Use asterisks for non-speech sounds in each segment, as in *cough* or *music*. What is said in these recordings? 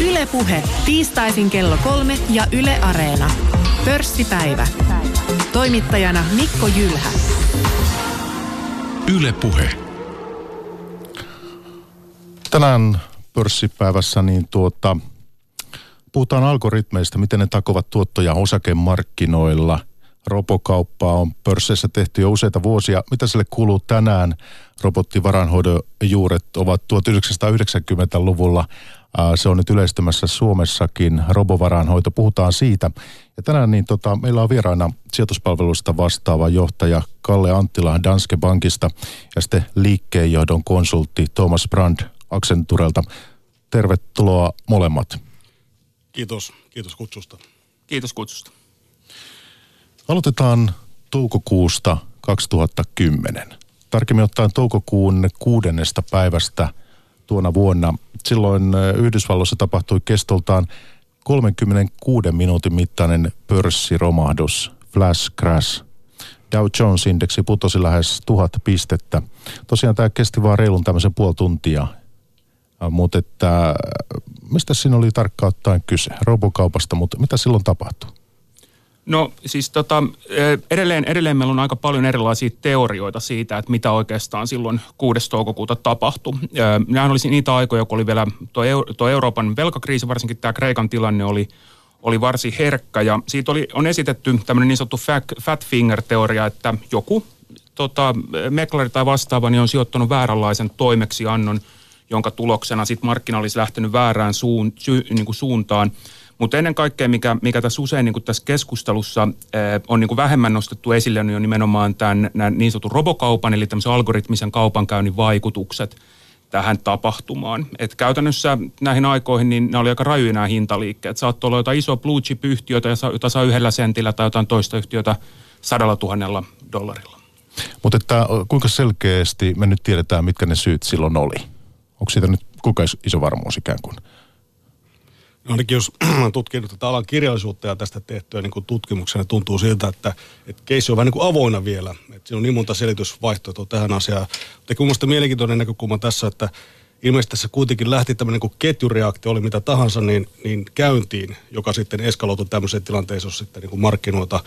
Ylepuhe tiistaisin kello kolme ja Yle Areena. Pörssipäivä. Toimittajana Mikko Jylhä. Ylepuhe. Tänään pörssipäivässä niin tuota, puhutaan algoritmeista, miten ne takovat tuottoja osakemarkkinoilla. Robokauppaa on pörsseissä tehty jo useita vuosia. Mitä sille kuuluu tänään? Robottivaranhoidon juuret ovat 1990-luvulla. Se on nyt yleistymässä Suomessakin, robovarainhoito, puhutaan siitä. Ja tänään niin tota, meillä on vieraana sijoituspalvelusta vastaava johtaja Kalle Anttila Danske Bankista ja sitten liikkeenjohdon konsultti Thomas Brand Accenturelta. Tervetuloa molemmat. Kiitos, kiitos kutsusta. Kiitos kutsusta. Aloitetaan toukokuusta 2010. Tarkemmin ottaen toukokuun kuudennesta päivästä tuona vuonna. Silloin Yhdysvalloissa tapahtui kestoltaan 36 minuutin mittainen pörssiromahdus, flash crash. Dow Jones-indeksi putosi lähes tuhat pistettä. Tosiaan tämä kesti vaan reilun tämmöisen puoli tuntia mutta mistä siinä oli tarkkaan ottaen kyse? Robokaupasta, mutta mitä silloin tapahtui? No siis tota, edelleen, edelleen meillä on aika paljon erilaisia teorioita siitä, että mitä oikeastaan silloin 6. toukokuuta tapahtui. Nämä olisi niitä aikoja, kun oli vielä tuo, tuo Euroopan velkakriisi, varsinkin tämä Kreikan tilanne oli, oli varsin herkkä. Ja siitä oli, on esitetty tämmöinen niin sanottu fat finger-teoria, että joku tota, meklari tai vastaava niin on sijoittanut vääränlaisen toimeksiannon – jonka tuloksena sitten markkina olisi lähtenyt väärään suun, sy, niin kuin suuntaan. Mutta ennen kaikkea, mikä, mikä tässä usein niin tässä keskustelussa eh, on niin vähemmän nostettu esille, niin on nimenomaan tämän, niin sanotun robokaupan, eli tämmöisen algoritmisen kaupankäynnin vaikutukset tähän tapahtumaan. Et käytännössä näihin aikoihin niin ne oli aika rajuja nämä hintaliikkeet. Saattoi olla jotain iso blue chip-yhtiötä, jota saa yhdellä sentillä tai jotain toista yhtiötä sadalla tuhannella dollarilla. Mutta että kuinka selkeästi me nyt tiedetään, mitkä ne syyt silloin oli? Onko siitä nyt kuinka iso varmuus ikään kuin? Ainakin jos *clears throat* tutkinut tätä alan kirjallisuutta ja tästä tehtyä niin tutkimuksena, tuntuu siltä, että, että keissi on vähän niin kuin avoinna vielä. Että siinä on niin monta selitysvaihtoehtoa tähän asiaan. Mutta mun mielestä mielenkiintoinen näkökulma tässä, että ilmeisesti tässä kuitenkin lähti tämmöinen niin ketjureaktio, oli mitä tahansa, niin, niin käyntiin, joka sitten eskaloitui tämmöiseen tilanteeseen, jossa sitten niin kuin markkinoita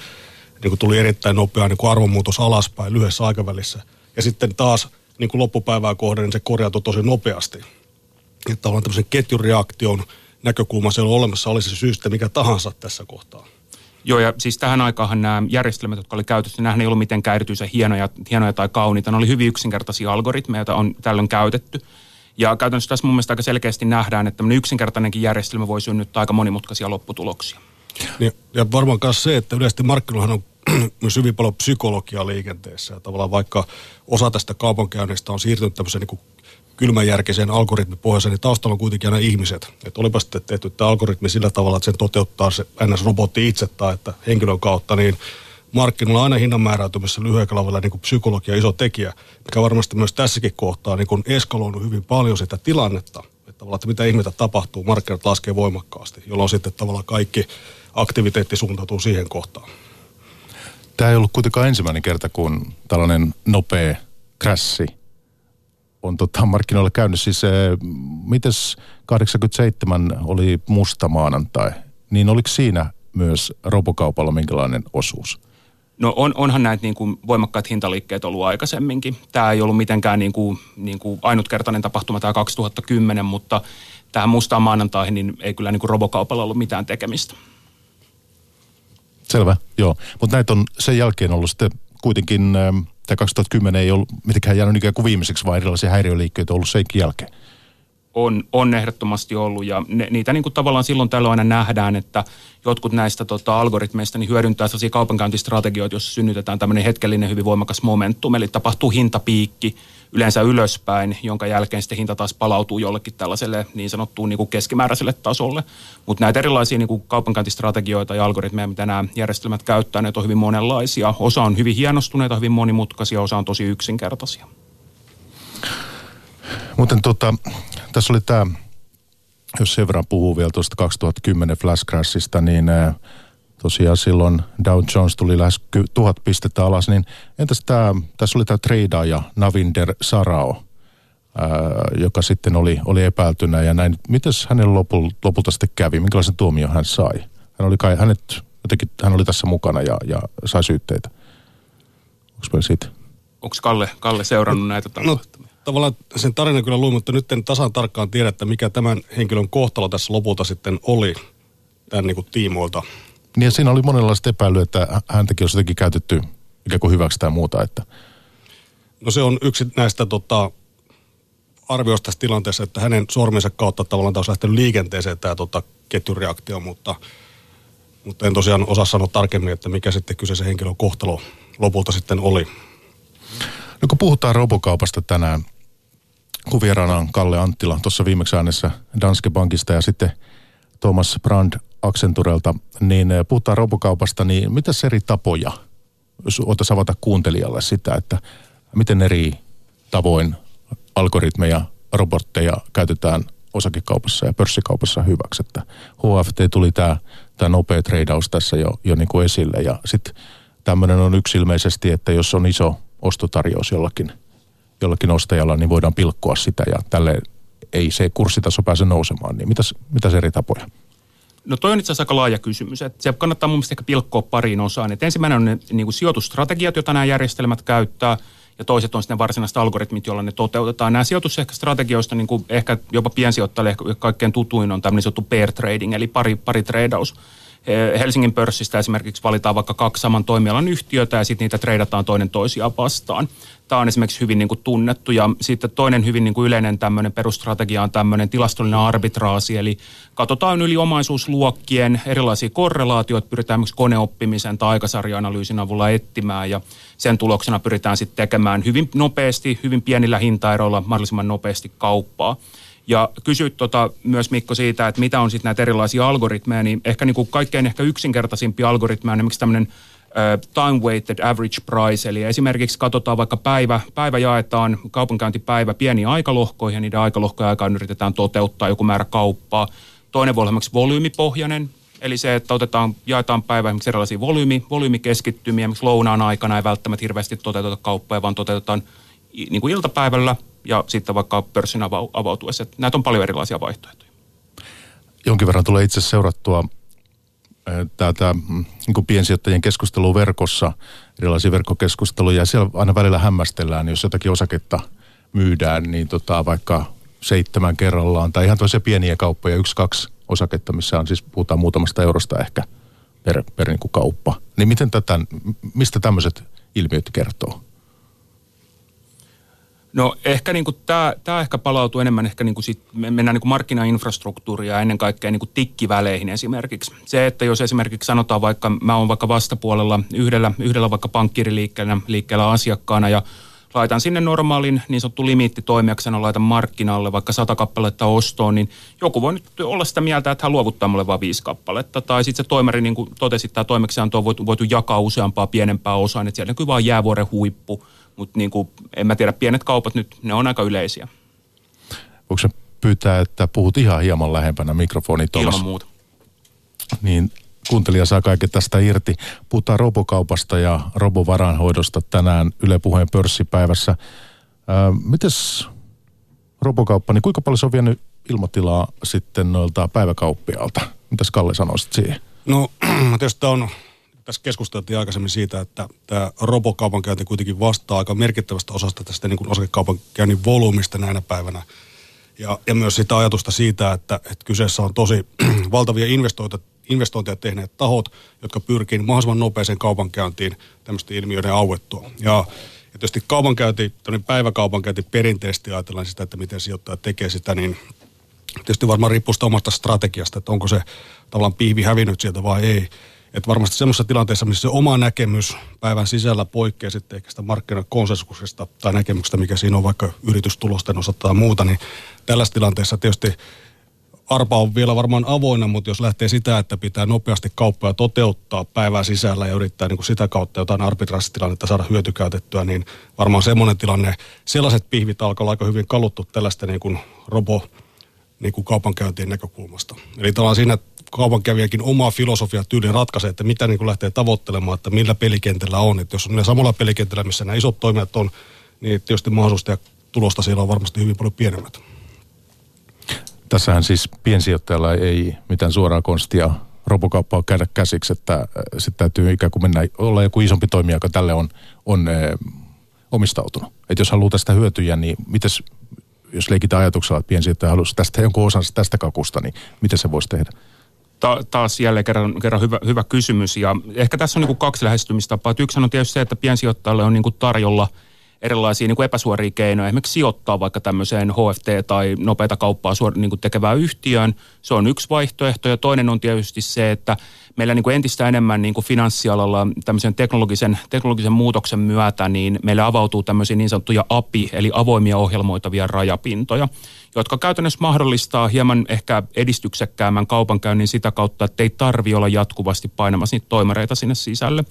niin kuin tuli erittäin nopea niin kuin arvonmuutos alaspäin lyhyessä aikavälissä. Ja sitten taas niin kuin loppupäivää kohden, niin se korjautui tosi nopeasti. Että tavallaan tämmöisen ketjureaktion näkökulma se on olemassa, oli se syystä mikä tahansa tässä kohtaa. Joo, ja siis tähän aikaan nämä järjestelmät, jotka oli käytössä, nämä ei ollut mitenkään erityisen hienoja, hienoja tai kauniita. Ne oli hyvin yksinkertaisia algoritmeja, joita on tällöin käytetty. Ja käytännössä tässä mun mielestä aika selkeästi nähdään, että tämmöinen yksinkertainenkin järjestelmä voi synnyttää aika monimutkaisia lopputuloksia. Ja, ja varmaan myös se, että yleisesti markkinoilla on *clears throat* myös hyvin paljon psykologiaa liikenteessä. Ja tavallaan vaikka osa tästä kaupankäynnistä on siirtynyt tämmöiseen niin kylmänjärkiseen algoritmipohjaiseen, niin taustalla on kuitenkin aina ihmiset. Että olipa sitten tehty tämä algoritmi sillä tavalla, että sen toteuttaa se NS-robotti itse tai että henkilön kautta, niin markkinoilla on aina hinnan määräytymisessä lyhyellä niin psykologia iso tekijä, mikä varmasti myös tässäkin kohtaa niin eskaloinut hyvin paljon sitä tilannetta, että tavallaan, että mitä ihmistä tapahtuu, markkinat laskee voimakkaasti, jolloin sitten tavallaan kaikki aktiviteetti suuntautuu siihen kohtaan. Tämä ei ollut kuitenkaan ensimmäinen kerta, kun tällainen nopea krassi on tota markkinoilla käynyt. Siis eh, mites 87 oli musta maanantai, niin oliko siinä myös robokaupalla minkälainen osuus? No on, onhan näitä niin kuin voimakkaat hintaliikkeet ollut aikaisemminkin. Tämä ei ollut mitenkään niin kuin, niin kuin ainutkertainen tapahtuma tämä 2010, mutta tähän mustaan maanantaihin niin ei kyllä niin kuin robokaupalla ollut mitään tekemistä. Selvä, joo. Mutta näitä on sen jälkeen ollut sitten kuitenkin, ähm, tämä 2010 ei ollut mitenkään jäänyt ikään kuin viimeiseksi, vaan erilaisia häiriöliikkeitä on ollut senkin jälkeen. On, on ehdottomasti ollut ja ne, niitä niin kuin tavallaan silloin tällöin aina nähdään, että jotkut näistä tota, algoritmeista niin hyödyntää sellaisia kaupankäyntistrategioita, joissa synnytetään tämmöinen hetkellinen hyvin voimakas momentum, eli tapahtuu hintapiikki, yleensä ylöspäin, jonka jälkeen sitten hinta taas palautuu jollekin tällaiselle niin sanottuun niin kuin keskimääräiselle tasolle. Mutta näitä erilaisia niin kuin kaupankäyntistrategioita ja algoritmeja, mitä nämä järjestelmät käyttää, ne on hyvin monenlaisia. Osa on hyvin hienostuneita, hyvin monimutkaisia, osa on tosi yksinkertaisia. Muuten tota, tässä oli tämä, jos sen verran puhuu vielä tuosta 2010 flash crashista, niin tosiaan silloin Dow Jones tuli lähes tuhat pistettä alas, niin entäs tämä, tässä oli tämä treidaaja Navinder Sarao. joka sitten oli, oli epäiltynä ja näin. Mitäs hänen lopulta, lopulta sitten kävi? Minkälaisen tuomion hän sai? Hän oli kai, hänet, jotenkin, hän oli tässä mukana ja, ja sai syytteitä. Onko meillä siitä? Onko Kalle, Kalle seurannut näitä no, tavallaan sen tarinan kyllä luin, mutta nyt en tasan tarkkaan tiedä, että mikä tämän henkilön kohtalo tässä lopulta sitten oli tämän niin kuin tiimoilta. Niin ja siinä oli monenlaista epäilyä, että häntäkin olisi jotenkin käytetty ikään kuin hyväksi tai muuta. Että... No se on yksi näistä tota, arvioista tässä tilanteessa, että hänen sormensa kautta tavallaan olisi lähtenyt liikenteeseen tämä tota, ketjureaktio, mutta, mutta en tosiaan osaa sanoa tarkemmin, että mikä sitten kyseisen henkilön kohtalo lopulta sitten oli. No kun puhutaan robokaupasta tänään, kun vieraana on Kalle Anttila tuossa viimeksi äänessä Danske Bankista ja sitten Thomas Brand Accenturelta, niin eh, puhutaan robokaupasta, niin mitä eri tapoja, jos otaisiin avata kuuntelijalle sitä, että miten eri tavoin algoritmeja, robotteja käytetään osakekaupassa ja pörssikaupassa hyväksi. Että HFT tuli tämä, tämä nopea treidaus tässä jo, jo niin kuin esille ja sitten tämmöinen on yksi ilmeisesti, että jos on iso ostotarjous jollakin, jollakin ostajalla, niin voidaan pilkkoa sitä ja tälle ei se kurssitaso pääse nousemaan. Niin mitäs, mitäs eri tapoja? No toi on itse asiassa aika laaja kysymys. Että se kannattaa mun mielestä ehkä pilkkoa pariin osaan. Et ensimmäinen on ne niin kuin sijoitustrategiat, joita nämä järjestelmät käyttää, ja toiset on sitten varsinaiset algoritmit, joilla ne toteutetaan. Nämä sijoitusstrategioista niin kuin ehkä jopa piensijoittajille kaikkein tutuin on tämmöinen sanottu pair trading, eli pari, pari treidaus. Eh, Helsingin pörssistä esimerkiksi valitaan vaikka kaksi saman toimialan yhtiötä ja sitten niitä treidataan toinen toisiaan vastaan. Tämä on esimerkiksi hyvin niin kuin tunnettu ja sitten toinen hyvin niin kuin yleinen tämmöinen perustrategia on tämmöinen tilastollinen arbitraasi, eli katsotaan yli omaisuusluokkien erilaisia korrelaatioita, pyritään esimerkiksi koneoppimisen tai aikasarja-analyysin avulla etsimään ja sen tuloksena pyritään sitten tekemään hyvin nopeasti, hyvin pienillä hintaeroilla mahdollisimman nopeasti kauppaa. Ja kysyit tota myös Mikko siitä, että mitä on sitten näitä erilaisia algoritmeja, niin ehkä niin kuin kaikkein ehkä yksinkertaisimpia algoritmeja on esimerkiksi tämmöinen time-weighted average price, eli esimerkiksi katsotaan vaikka päivä, päivä jaetaan kaupankäyntipäivä pieniin aikalohkoihin, ja niiden aikalohkojen aikaan yritetään toteuttaa joku määrä kauppaa. Toinen voi olla esimerkiksi volyymipohjainen, eli se, että otetaan, jaetaan päivä esimerkiksi erilaisia volyymi, volyymikeskittymiä, esimerkiksi lounaan aikana ei välttämättä hirveästi toteuteta kauppoja, vaan toteutetaan niin kuin iltapäivällä ja sitten vaikka pörssin avautuessa. Näitä on paljon erilaisia vaihtoehtoja. Jonkin verran tulee itse seurattua tätä mm, niin piensijoittajien keskustelua verkossa, erilaisia verkkokeskusteluja, ja siellä aina välillä hämmästellään, jos jotakin osaketta myydään, niin tota, vaikka seitsemän kerrallaan, tai ihan toisia pieniä kauppoja, yksi, kaksi osaketta, missä on siis, puhutaan muutamasta eurosta ehkä per, per niin kuin kauppa. Niin miten tätä, mistä tämmöiset ilmiöt kertoo? No ehkä niin tämä, tämä ehkä palautuu enemmän, ehkä niin kuin sit, me mennään niin kuin markkinainfrastruktuuria ennen kaikkea niin kuin tikkiväleihin esimerkiksi. Se, että jos esimerkiksi sanotaan vaikka, mä oon vaikka vastapuolella yhdellä, yhdellä vaikka pankkiriliikkeellä liikkeellä asiakkaana ja laitan sinne normaalin niin sanottu limiittitoimijaksena, laitan markkinalle vaikka sata kappaletta ostoon, niin joku voi nyt olla sitä mieltä, että hän luovuttaa mulle vain viisi kappaletta. Tai sitten se toimari, niin kuin totesit, tämä toimeksianto on voitu, voitu jakaa useampaa pienempää osaan, että siellä näkyy vain jäävuoren huippu mutta niin kuin, en mä tiedä, pienet kaupat nyt, ne on aika yleisiä. Voiko se pyytää, että puhut ihan hieman lähempänä mikrofoni Ilman muuta. Niin kuuntelija saa kaiken tästä irti. Puhutaan robokaupasta ja robovaranhoidosta tänään Yle Puheen pörssipäivässä. Ää, mites robokauppa, niin kuinka paljon se on vienyt ilmatilaa sitten noilta päiväkauppialta? Mitäs Kalle sanoisit siihen? No *clears throat* tietysti on tässä keskusteltiin aikaisemmin siitä, että tämä robokaupankäynti kuitenkin vastaa aika merkittävästä osasta tästä niin osakekaupankäynnin volyymista näinä päivänä. Ja, ja myös sitä ajatusta siitä, että, että kyseessä on tosi *clears throat* valtavia investointeja, investointeja tehneet tahot, jotka pyrkii mahdollisimman nopeeseen kaupankäyntiin tämmöisten ilmiöiden auettua. Ja, ja tietysti kaupankäynti, päiväkaupankäynti perinteisesti ajatellaan sitä, että miten sijoittaja tekee sitä, niin tietysti varmaan riippuu sitä omasta strategiasta, että onko se tavallaan piivi hävinnyt sieltä vai ei. Että varmasti semmoisessa tilanteessa, missä se oma näkemys päivän sisällä poikkeaa sitten ehkä sitä markkinakonsensuksesta tai näkemyksestä, mikä siinä on vaikka yritystulosten osalta tai muuta, niin tällaisessa tilanteessa tietysti arpa on vielä varmaan avoinna, mutta jos lähtee sitä, että pitää nopeasti kauppoja toteuttaa päivän sisällä ja yrittää niin kuin sitä kautta jotain arbitraasitilannetta saada hyötykäytettyä, niin varmaan semmoinen tilanne, sellaiset pihvit alkaa aika hyvin kaluttu tällaista niin kuin robo niin kuin kaupankäyntien näkökulmasta. Eli tavallaan siinä kaupankävijäkin oma filosofia tyyli ratkaisee, että mitä niin kuin lähtee tavoittelemaan, että millä pelikentällä on. Että jos on samalla pelikentällä, missä nämä isot toimijat on, niin tietysti mahdollisuus tehdä tulosta siellä on varmasti hyvin paljon pienemmät. Tässähän siis piensijoittajalla ei mitään suoraa konstia robokauppaa käydä käsiksi, että sitten täytyy ikään kuin mennä, olla joku isompi toimija, joka tälle on, on eh, omistautunut. Että jos haluaa tästä hyötyjä, niin mites, jos leikitään ajatuksella, että piensijoittaja haluaisi tästä jonkun osansa tästä kakusta, niin miten se voisi tehdä? Ta- taas jälleen kerran, kerran hyvä, hyvä kysymys. Ja ehkä tässä on niin kuin kaksi lähestymistapaa. Yksi on tietysti se, että piensijoittajalle on niin kuin tarjolla erilaisia niin kuin epäsuoria keinoja, esimerkiksi sijoittaa vaikka tämmöiseen HFT- tai nopeata kauppaa suor- niin kuin tekevään yhtiöön. Se on yksi vaihtoehto ja toinen on tietysti se, että meillä niin kuin entistä enemmän niin kuin finanssialalla tämmöisen teknologisen, teknologisen muutoksen myötä, niin meille avautuu tämmöisiä niin sanottuja API, eli avoimia ohjelmoitavia rajapintoja, jotka käytännössä mahdollistaa hieman ehkä edistyksekkäämän kaupankäynnin sitä kautta, että ei tarvi olla jatkuvasti painamassa niitä toimareita sinne sisälle,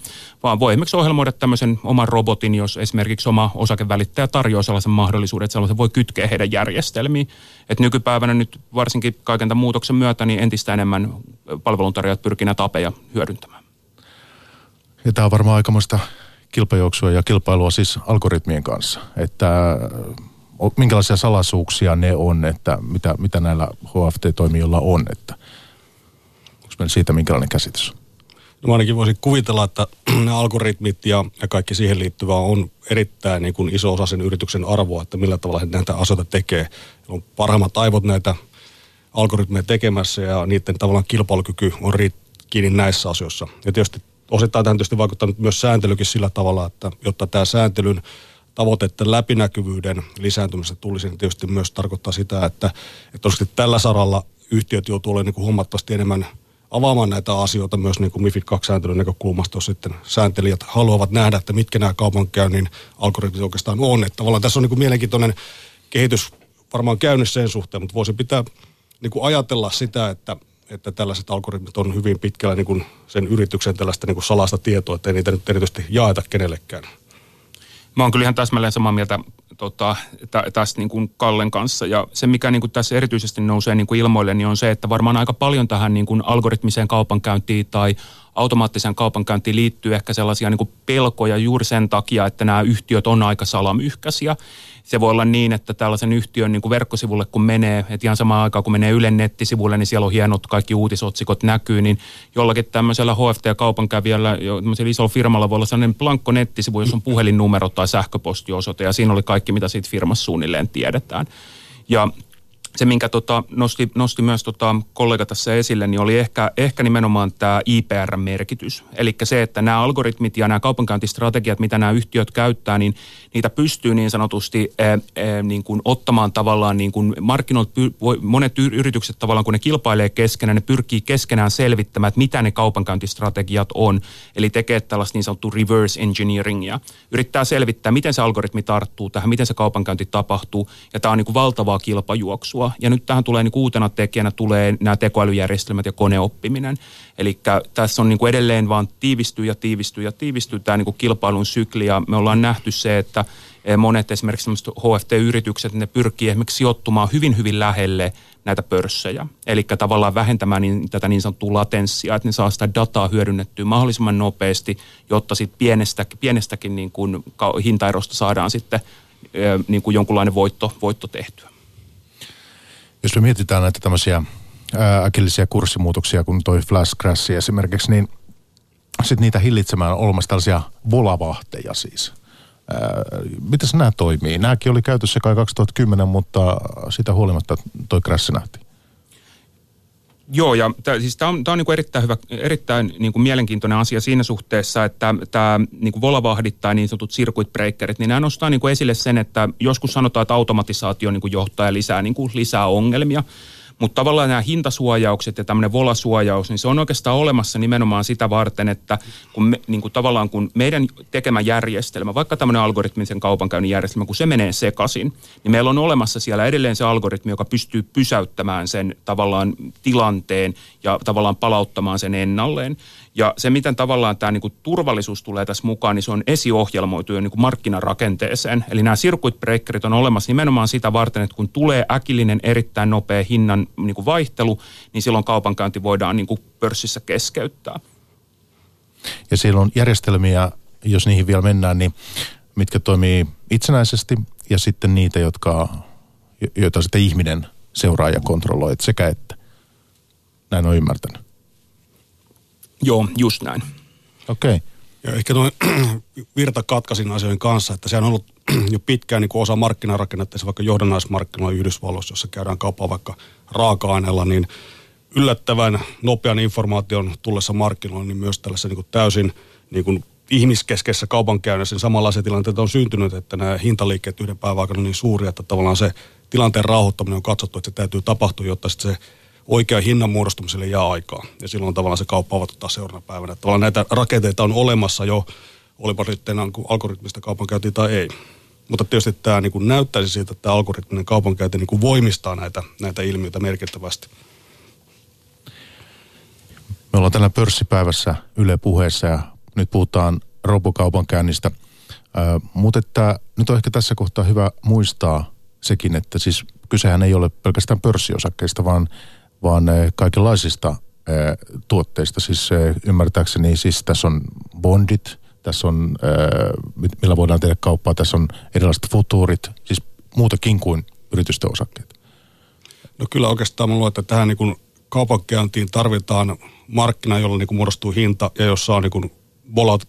vaan voi esimerkiksi ohjelmoida tämmöisen oman robotin, jos esimerkiksi oma osakevälittäjä tarjoaa sellaisen mahdollisuuden, että sellaisen voi kytkeä heidän järjestelmiin. Et nykypäivänä nyt varsinkin kaiken tämän muutoksen myötä niin entistä enemmän palveluntarjoajat pyrkii näitä apeja hyödyntämään. Ja tämä on varmaan aikamoista kilpajouksua ja kilpailua siis algoritmien kanssa, että minkälaisia salaisuuksia ne on, että mitä, mitä näillä HFT-toimijoilla on, että onko meillä siitä minkälainen käsitys? No mä ainakin voisin kuvitella, että *clears throat* nämä algoritmit ja, ja kaikki siihen liittyvää on erittäin niin kuin iso osa sen yrityksen arvoa, että millä tavalla he näitä asioita tekee. On parhaimmat aivot näitä algoritmeja tekemässä ja niiden tavallaan kilpailukyky on kiinni näissä asioissa. Ja tietysti osittain tähän tietysti vaikuttanut myös sääntelykin sillä tavalla, että jotta tämä sääntelyn tavoitteiden läpinäkyvyyden lisääntymistä tulisi, niin tietysti myös tarkoittaa sitä, että, että tällä saralla yhtiöt joutuu olemaan niin kuin huomattavasti enemmän avaamaan näitä asioita myös niin kuin MIFID 2-sääntelyn näkökulmasta, jos sitten sääntelijät haluavat nähdä, että mitkä nämä kaupankäynnin algoritmit oikeastaan on. Että tavallaan tässä on niin kuin mielenkiintoinen kehitys varmaan käynnissä sen suhteen, mutta voisi pitää niin kuin ajatella sitä, että, että tällaiset algoritmit on hyvin pitkällä niin kuin sen yrityksen tällaista niin kuin salaista tietoa, että ei niitä nyt erityisesti jaeta kenellekään. Mä oon kyllä ihan täsmälleen samaa mieltä tota, tä, tästä niin kuin Kallen kanssa. Ja se, mikä niin kuin tässä erityisesti nousee niin kuin ilmoille, niin on se, että varmaan aika paljon tähän niin kuin algoritmiseen kaupankäyntiin tai automaattiseen kaupankäyntiin liittyy ehkä sellaisia niin kuin pelkoja juuri sen takia, että nämä yhtiöt on aika salamyhkäisiä se voi olla niin, että tällaisen yhtiön niin kuin verkkosivulle kun menee, että ihan samaan aikaan kun menee Ylen nettisivulle, niin siellä on hienot kaikki uutisotsikot näkyy, niin jollakin tämmöisellä HFT-kaupankävijällä, isolla firmalla voi olla sellainen blankko nettisivu, jossa on puhelinnumero tai sähköpostiosoite, ja siinä oli kaikki, mitä siitä firmassa suunnilleen tiedetään. Ja se, minkä tota, nosti, nosti myös tota, kollega tässä esille, niin oli ehkä, ehkä nimenomaan tämä IPR-merkitys. Eli se, että nämä algoritmit ja nämä kaupankäyntistrategiat, mitä nämä yhtiöt käyttää, niin niitä pystyy niin sanotusti ää, ää, niin kuin ottamaan tavallaan niin kuin markkinoilta, monet yritykset tavallaan, kun ne kilpailee keskenään, ne pyrkii keskenään selvittämään, että mitä ne kaupankäyntistrategiat on. Eli tekee tällaista niin sanottua reverse engineeringia. Yrittää selvittää, miten se algoritmi tarttuu tähän, miten se kaupankäynti tapahtuu. Ja tämä on niin kuin valtavaa kilpajuoksua kasvua. Ja nyt tähän tulee niin uutena tekijänä tulee nämä tekoälyjärjestelmät ja koneoppiminen. Eli tässä on niin kuin edelleen vaan tiivistyy ja tiivistyy ja tiivistyy tämä niin kuin kilpailun sykli. Ja me ollaan nähty se, että eh, monet esimerkiksi HFT-yritykset, ne pyrkii esimerkiksi sijoittumaan hyvin, hyvin lähelle näitä pörssejä. Eli tavallaan vähentämään niin, tätä niin sanottua latenssia, että ne saa sitä dataa hyödynnettyä mahdollisimman nopeasti, jotta sitten pienestä, pienestäkin niin kuin hintaerosta saadaan sitten eh, niin kuin jonkunlainen voitto, voitto tehtyä. Jos me mietitään näitä tämmöisiä äkillisiä kurssimuutoksia, kun toi flash crash esimerkiksi, niin sitten niitä hillitsemään on olemassa tällaisia volavahteja siis. Miten nämä toimii? Nämäkin oli käytössä kai 2010, mutta sitä huolimatta toi crash nähtiin. Joo, ja tää, siis tämä on, tää on niinku erittäin hyvä, erittäin niinku mielenkiintoinen asia siinä suhteessa, että tämä niinku volavahdit tai niin sanotut circuit breakerit, niin nämä nostaa niinku esille sen, että joskus sanotaan, että automatisaatio niinku johtaa ja lisää, niinku lisää ongelmia. Mutta tavallaan nämä hintasuojaukset ja tämmöinen volasuojaus, niin se on oikeastaan olemassa nimenomaan sitä varten, että kun me, niin kuin tavallaan kun meidän tekemä järjestelmä, vaikka tämmöinen algoritmisen kaupankäynnin järjestelmä, kun se menee sekaisin, niin meillä on olemassa siellä edelleen se algoritmi, joka pystyy pysäyttämään sen tavallaan tilanteen ja tavallaan palauttamaan sen ennalleen. Ja se, miten tavallaan tämä niin turvallisuus tulee tässä mukaan, niin se on esiohjelmoitu jo niin kuin markkinarakenteeseen. Eli nämä circuit breakerit on olemassa nimenomaan sitä varten, että kun tulee äkillinen, erittäin nopea hinnan niin kuin vaihtelu, niin silloin kaupankäynti voidaan niin kuin pörssissä keskeyttää. Ja siellä on järjestelmiä, jos niihin vielä mennään, niin mitkä toimii itsenäisesti ja sitten niitä, jotka, joita sitten ihminen seuraa ja kontrolloi, että sekä että. Näin on ymmärtänyt. Joo, just näin. Okei. Okay. Ja ehkä noin *clears throat* virta katkaisin asioiden kanssa, että se on ollut *clears throat* jo pitkään niin kuin osa markkinarakennetta, vaikka johdannaismarkkinoilla Yhdysvalloissa, jossa käydään kauppaa vaikka raaka-aineella, niin yllättävän nopean informaation tullessa markkinoilla, niin myös tällaisessa niin kuin täysin niin kuin ihmiskeskeisessä kaupankäynnissä niin samanlaisia tilanteita on syntynyt, että nämä hintaliikkeet yhden päivän aikana on niin suuria, että tavallaan se tilanteen rauhoittaminen on katsottu, että se täytyy tapahtua, jotta sitten se oikea hinnan muodostumiselle jää aikaa. Ja silloin tavallaan se kauppa avattu taas seuraavana päivänä. Tavallaan näitä rakenteita on olemassa jo, olipa nyt algoritmista kaupankäyntiä tai ei. Mutta tietysti tämä niin kuin näyttäisi siitä, että tämä algoritminen kaupankäynti niin kuin voimistaa näitä, näitä ilmiöitä merkittävästi. Me ollaan tällä pörssipäivässä Yle puheessa ja nyt puhutaan robokaupankäynnistä. Mutta että nyt on ehkä tässä kohtaa hyvä muistaa sekin, että siis kysehän ei ole pelkästään pörssiosakkeista, vaan, vaan kaikenlaisista tuotteista. Siis ymmärtääkseni siis tässä on bondit, tässä on, äh, millä voidaan tehdä kauppaa, tässä on erilaiset futuurit, siis muutakin kuin yritysten osakkeet. No kyllä oikeastaan mä luulen, että tähän niin kaupankäyntiin tarvitaan markkina, jolla niin kuin muodostuu hinta ja jossa on niin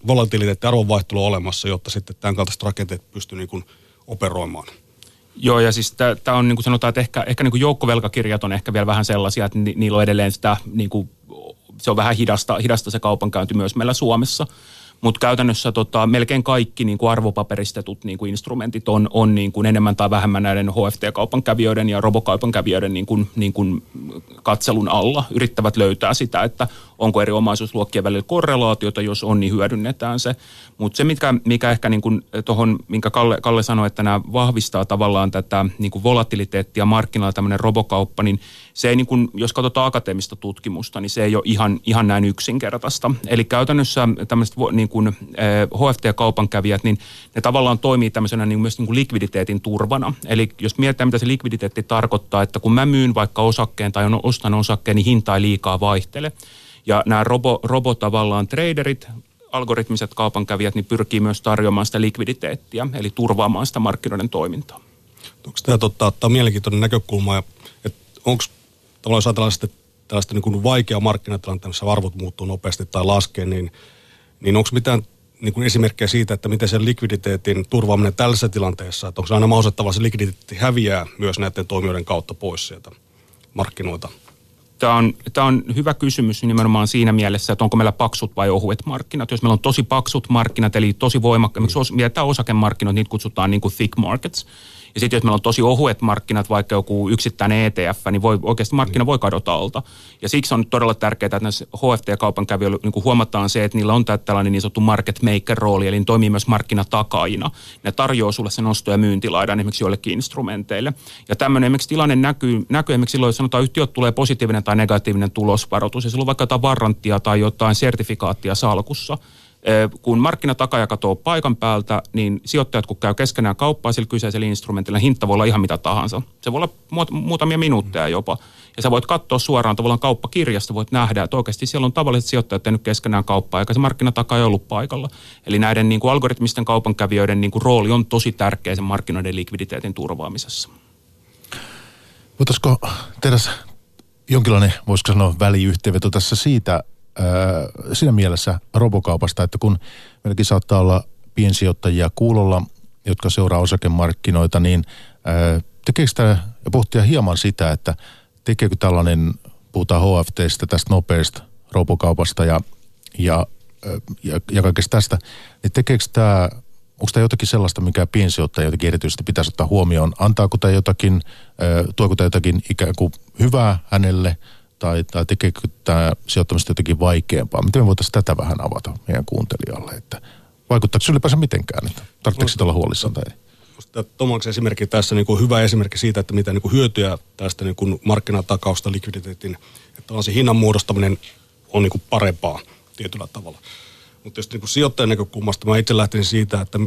volatiliteetti arvonvaihtelu olemassa, jotta sitten tämän kaltaiset rakenteet pystyy niin kuin operoimaan. Joo, ja siis tämä on niin kuin sanotaan, että ehkä, ehkä niin kuin joukkovelkakirjat on ehkä vielä vähän sellaisia, että ni, niillä on edelleen sitä, niin kuin, se on vähän hidasta, hidasta se kaupankäynti myös meillä Suomessa. Mutta käytännössä tota, melkein kaikki niin kuin arvopaperistetut niin kuin instrumentit on, on niin kuin enemmän tai vähemmän näiden HFT-kaupan kävijöiden ja robokaupan kävijöiden niin kuin, niin kuin katselun alla. Yrittävät löytää sitä, että onko eri omaisuusluokkien välillä korrelaatiota, jos on, niin hyödynnetään se. Mutta se, mikä, mikä ehkä niin kuin tuohon, minkä Kalle, Kalle sanoi, että nämä vahvistaa tavallaan tätä niin kuin volatiliteettia markkinoilla tämmöinen robokauppa, niin se ei, niin kuin, jos katsotaan akateemista tutkimusta, niin se ei ole ihan, ihan näin yksinkertaista. Eli käytännössä tämmöiset niin kuin, eh, HFT-kaupankävijät, niin ne tavallaan toimii tämmöisenä niin myös niin kuin likviditeetin turvana. Eli jos mietitään, mitä se likviditeetti tarkoittaa, että kun mä myyn vaikka osakkeen tai ostan osakkeen, niin hinta ei liikaa vaihtele. Ja nämä robo, robo tavallaan traderit, algoritmiset kaupankävijät, niin pyrkii myös tarjoamaan sitä likviditeettia, eli turvaamaan sitä markkinoiden toimintaa. Onko tämä totta, ottaa mielenkiintoinen näkökulma, että onko tavallaan jos ajatellaan sitten tällaista niin kuin vaikea markkinatilanteen, missä arvot muuttuu nopeasti tai laskee, niin, niin onko mitään niin kuin esimerkkejä siitä, että miten sen likviditeetin turvaaminen tällaisessa tilanteessa, että onko se aina mahdollista, että se likviditeetti häviää myös näiden toimijoiden kautta pois sieltä markkinoilta? Tämä on, tämä on hyvä kysymys nimenomaan siinä mielessä, että onko meillä paksut vai ohuet markkinat. Jos meillä on tosi paksut markkinat, eli tosi voimakkaat, mm. mietitään osakemarkkinoita, niitä kutsutaan niin kuin thick markets – ja sitten jos meillä on tosi ohuet markkanat, vaikka joku yksittäinen ETF, niin voi, oikeasti markkina voi kadota alta. Ja siksi on todella tärkeää, että näissä HFT-kaupankävijöillä niin huomataan se, että niillä on tällainen niin sanottu market maker-rooli, eli ne toimii myös markkinatakaajina. Ne tarjoaa sulle sen osto- ja myyntilaidan esimerkiksi joillekin instrumenteille. Ja tämmöinen esimerkiksi tilanne näkyy, näkyy esimerkiksi silloin, jos sanotaan yhtiöt tulee positiivinen tai negatiivinen tulosvaroitus, ja silloin vaikka jotain varranttia tai jotain sertifikaattia salkussa, kun markkinatakaja katoo paikan päältä, niin sijoittajat kun käy keskenään kauppaa sillä kyseisellä instrumentilla, hinta voi olla ihan mitä tahansa. Se voi olla muutamia minuutteja jopa. Ja sä voit katsoa suoraan tavallaan kauppakirjasta, voit nähdä, että oikeasti siellä on tavalliset sijoittajat tehnyt keskenään kauppaa, eikä se markkinatakaja ei ollut paikalla. Eli näiden niin kuin algoritmisten kaupankävijöiden niin kuin rooli on tosi tärkeä sen markkinoiden likviditeetin turvaamisessa. Voitaisiko tehdä jonkinlainen, voisiko sanoa, väliyhteenveto tässä siitä, siinä mielessä robokaupasta, että kun meilläkin saattaa olla piensijoittajia kuulolla, jotka seuraa osakemarkkinoita, niin tekeekö tämä, ja pohtia hieman sitä, että tekeekö tällainen, puhutaan HFTstä, tästä nopeasta robokaupasta ja, ja, ja, ja kaikesta tästä, niin tekeekö tämä, onko tämä jotakin sellaista, mikä piensijoittaja jotenkin erityisesti pitäisi ottaa huomioon? Antaako tämä jotakin, tuoko tämä jotakin ikään kuin hyvää hänelle – tai, tai tekeekö tämä sijoittamista jotenkin vaikeampaa? Miten me voitaisiin tätä vähän avata meidän kuuntelijalle, että vaikuttaako se ylipäänsä mitenkään, että tarvitseeko sitä olla huolissaan tai? Tomaksen esimerkki tässä niin kuin hyvä esimerkki siitä, että mitä niin kuin hyötyä tästä niin kuin markkinatakausta likviditeetin, että on se hinnan muodostaminen on niin kuin parempaa tietyllä tavalla. Mutta jos niin sijoittajan näkökulmasta mä itse lähtisin siitä, että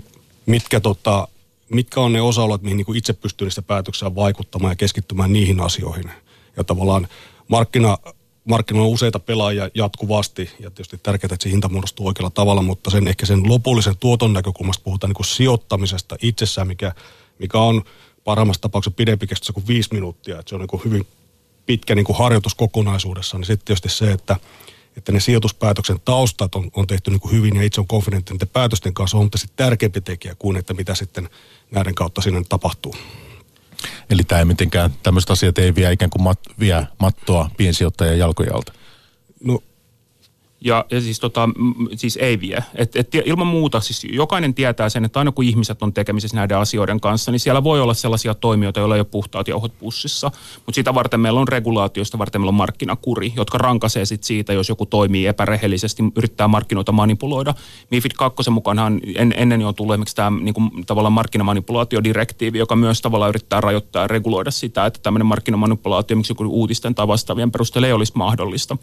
mitkä, tota, mitkä on ne osa-alueet, mihin niin kuin itse pystyy niistä päätöksiä vaikuttamaan ja keskittymään niihin asioihin. Ja tavallaan markkina, markkinoilla on useita pelaajia jatkuvasti ja tietysti tärkeää, että se hinta muodostuu oikealla tavalla, mutta sen ehkä sen lopullisen tuoton näkökulmasta puhutaan niin kuin sijoittamisesta itsessään, mikä mikä on parhaimmassa tapauksessa pidempi kestossa kuin viisi minuuttia. Että se on niin kuin hyvin pitkä niin kuin harjoitus kokonaisuudessaan. Niin sitten tietysti se, että, että ne sijoituspäätöksen taustat on, on tehty niin kuin hyvin ja itse on konfidentti niiden päätösten kanssa on huomattavasti tärkeämpi tekijä kuin että mitä sitten näiden kautta sinne tapahtuu. Eli tämä ei mitenkään, tämmöiset asiat ei vie ikään kuin mat, vie mattoa piensijoittajan jalkojalta. No ja, ja siis, tota, siis ei vie. Et, et ilman muuta, siis jokainen tietää sen, että aina kun ihmiset on tekemisissä näiden asioiden kanssa, niin siellä voi olla sellaisia toimijoita, joilla ei ole puhtaat jauhot pussissa. Mutta sitä varten meillä on regulaatioista, varten meillä on markkinakuri, jotka rankaisee sit siitä, jos joku toimii epärehellisesti, yrittää markkinoita manipuloida. MIFID 2 mukaanhan en, ennen jo tullut esimerkiksi tämä niin kuin, tavallaan markkinamanipulaatiodirektiivi, joka myös tavallaan yrittää rajoittaa ja reguloida sitä, että tämmöinen markkinamanipulaatio, miksi uutisten tai vastaavien perusteella ei olisi mahdollista.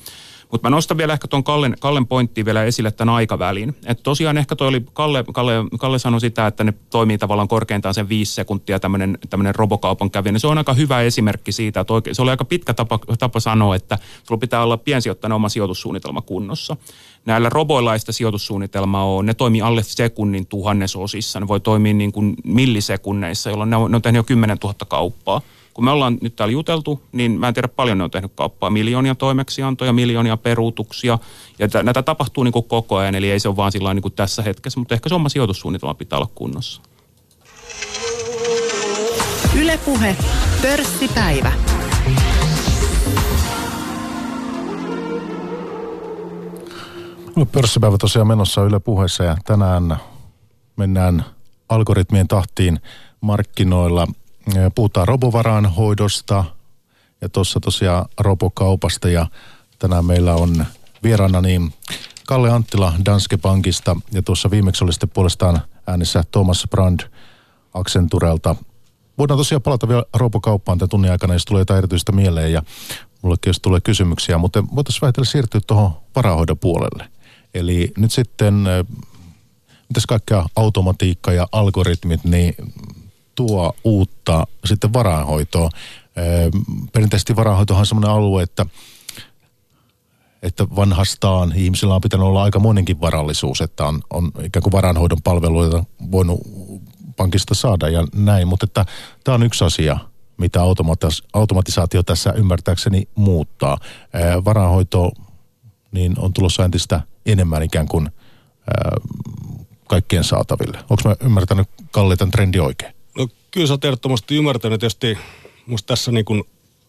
Mutta mä nostan vielä ehkä tuon Kallen, Kallen pointtiin vielä esille tämän aikavälin. Että tosiaan ehkä toi oli, Kalle, Kalle, Kalle sanoi sitä, että ne toimii tavallaan korkeintaan sen viisi sekuntia tämmöinen robokaupan kävi. Ja se on aika hyvä esimerkki siitä, että oikein, se oli aika pitkä tapa, tapa sanoa, että sulla pitää olla piensijoittajan oma sijoitussuunnitelma kunnossa. Näillä roboillaista sijoitussuunnitelmaa on, ne toimii alle sekunnin tuhannesosissa, ne voi toimia niin kuin millisekunneissa, jolloin ne on, ne on tehnyt jo 10 000 kauppaa kun me ollaan nyt täällä juteltu, niin mä en tiedä paljon ne on tehnyt kauppaa. Miljoonia toimeksiantoja, miljoonia peruutuksia. Ja t- näitä tapahtuu niin kuin koko ajan, eli ei se ole vaan sillä niin kuin tässä hetkessä, mutta ehkä se oma sijoitussuunnitelma pitää olla kunnossa. Ylepuhe pörssipäivä. Pörssipäivä tosiaan menossa Yle puheessa ja tänään mennään algoritmien tahtiin markkinoilla – Puhutaan hoidosta ja tuossa tosiaan robokaupasta ja tänään meillä on vieraana niin Kalle Anttila Danske Bankista ja tuossa viimeksi oli sitten puolestaan äänessä Thomas Brand Accenturelta. Voidaan tosiaan palata vielä robokauppaan tämän tunnin aikana, jos tulee jotain erityistä mieleen ja mullekin jos tulee kysymyksiä, mutta voitaisiin vähitellen siirtyä tuohon varahoidon puolelle. Eli nyt sitten, mitäs kaikkea automatiikka ja algoritmit, niin tuo uutta sitten varainhoitoa. Perinteisesti varainhoitohan on sellainen alue, että että vanhastaan ihmisillä on pitänyt olla aika monenkin varallisuus, että on, on ikään kuin varainhoidon palveluita voinut pankista saada ja näin, mutta että tämä on yksi asia, mitä automatis- automatisaatio tässä ymmärtääkseni muuttaa. varainhoito niin on tulossa entistä enemmän ikään kuin ää, kaikkien saataville. Onko mä ymmärtänyt Kalle tämän trendi oikein? Kyllä sä oot ymmärtänyt. Tietysti musta tässä niin kuin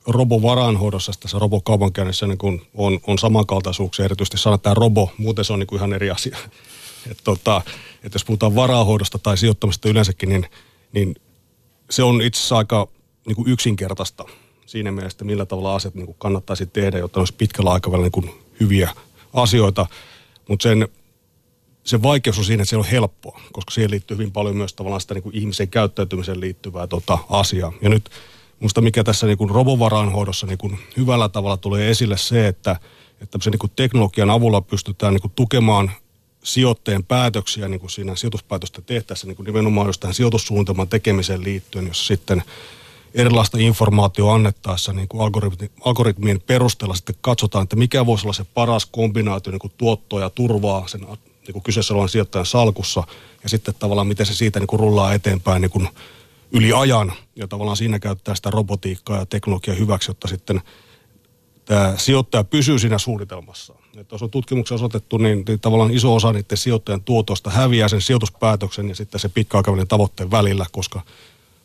robovaraanhoidossa, tässä robokaupankäynnissä niin kuin on, on samankaltaisuuksia. Erityisesti sanotaan robo, muuten se on niin kuin ihan eri asia. *laughs* Et tota, et jos puhutaan varahoidosta tai sijoittamista yleensäkin, niin, niin se on itse asiassa aika niin kuin yksinkertaista siinä mielessä, millä tavalla asiat niin kuin kannattaisi tehdä, jotta olisi pitkällä aikavälillä niin kuin hyviä asioita. Mutta sen se vaikeus on siinä, että se on helppoa, koska siihen liittyy hyvin paljon myös tavallaan sitä niin kuin ihmisen käyttäytymiseen liittyvää tota, asiaa. Ja nyt minusta mikä tässä niin kuin niin kuin hyvällä tavalla tulee esille se, että, että niin kuin teknologian avulla pystytään niin kuin tukemaan sijoitteen päätöksiä niin kuin siinä sijoituspäätöstä tehtäessä niin kuin nimenomaan just tähän sijoitussuunnitelman tekemiseen liittyen, jos sitten erilaista informaatiota annettaessa niin kuin algoritmi, algoritmien perusteella sitten katsotaan, että mikä voisi olla se paras kombinaatio niin kuin tuottoa ja turvaa sen niin kuin kyseessä olevan sijoittajan salkussa ja sitten tavallaan miten se siitä niin kuin rullaa eteenpäin niin kuin yli ajan ja tavallaan siinä käyttää sitä robotiikkaa ja teknologiaa hyväksi, jotta sitten tämä sijoittaja pysyy siinä suunnitelmassa. Että jos on tutkimuksia osoitettu, niin, niin tavallaan iso osa niiden sijoittajan tuotosta häviää sen sijoituspäätöksen ja sitten se pitkäaikavälin tavoitteen välillä, koska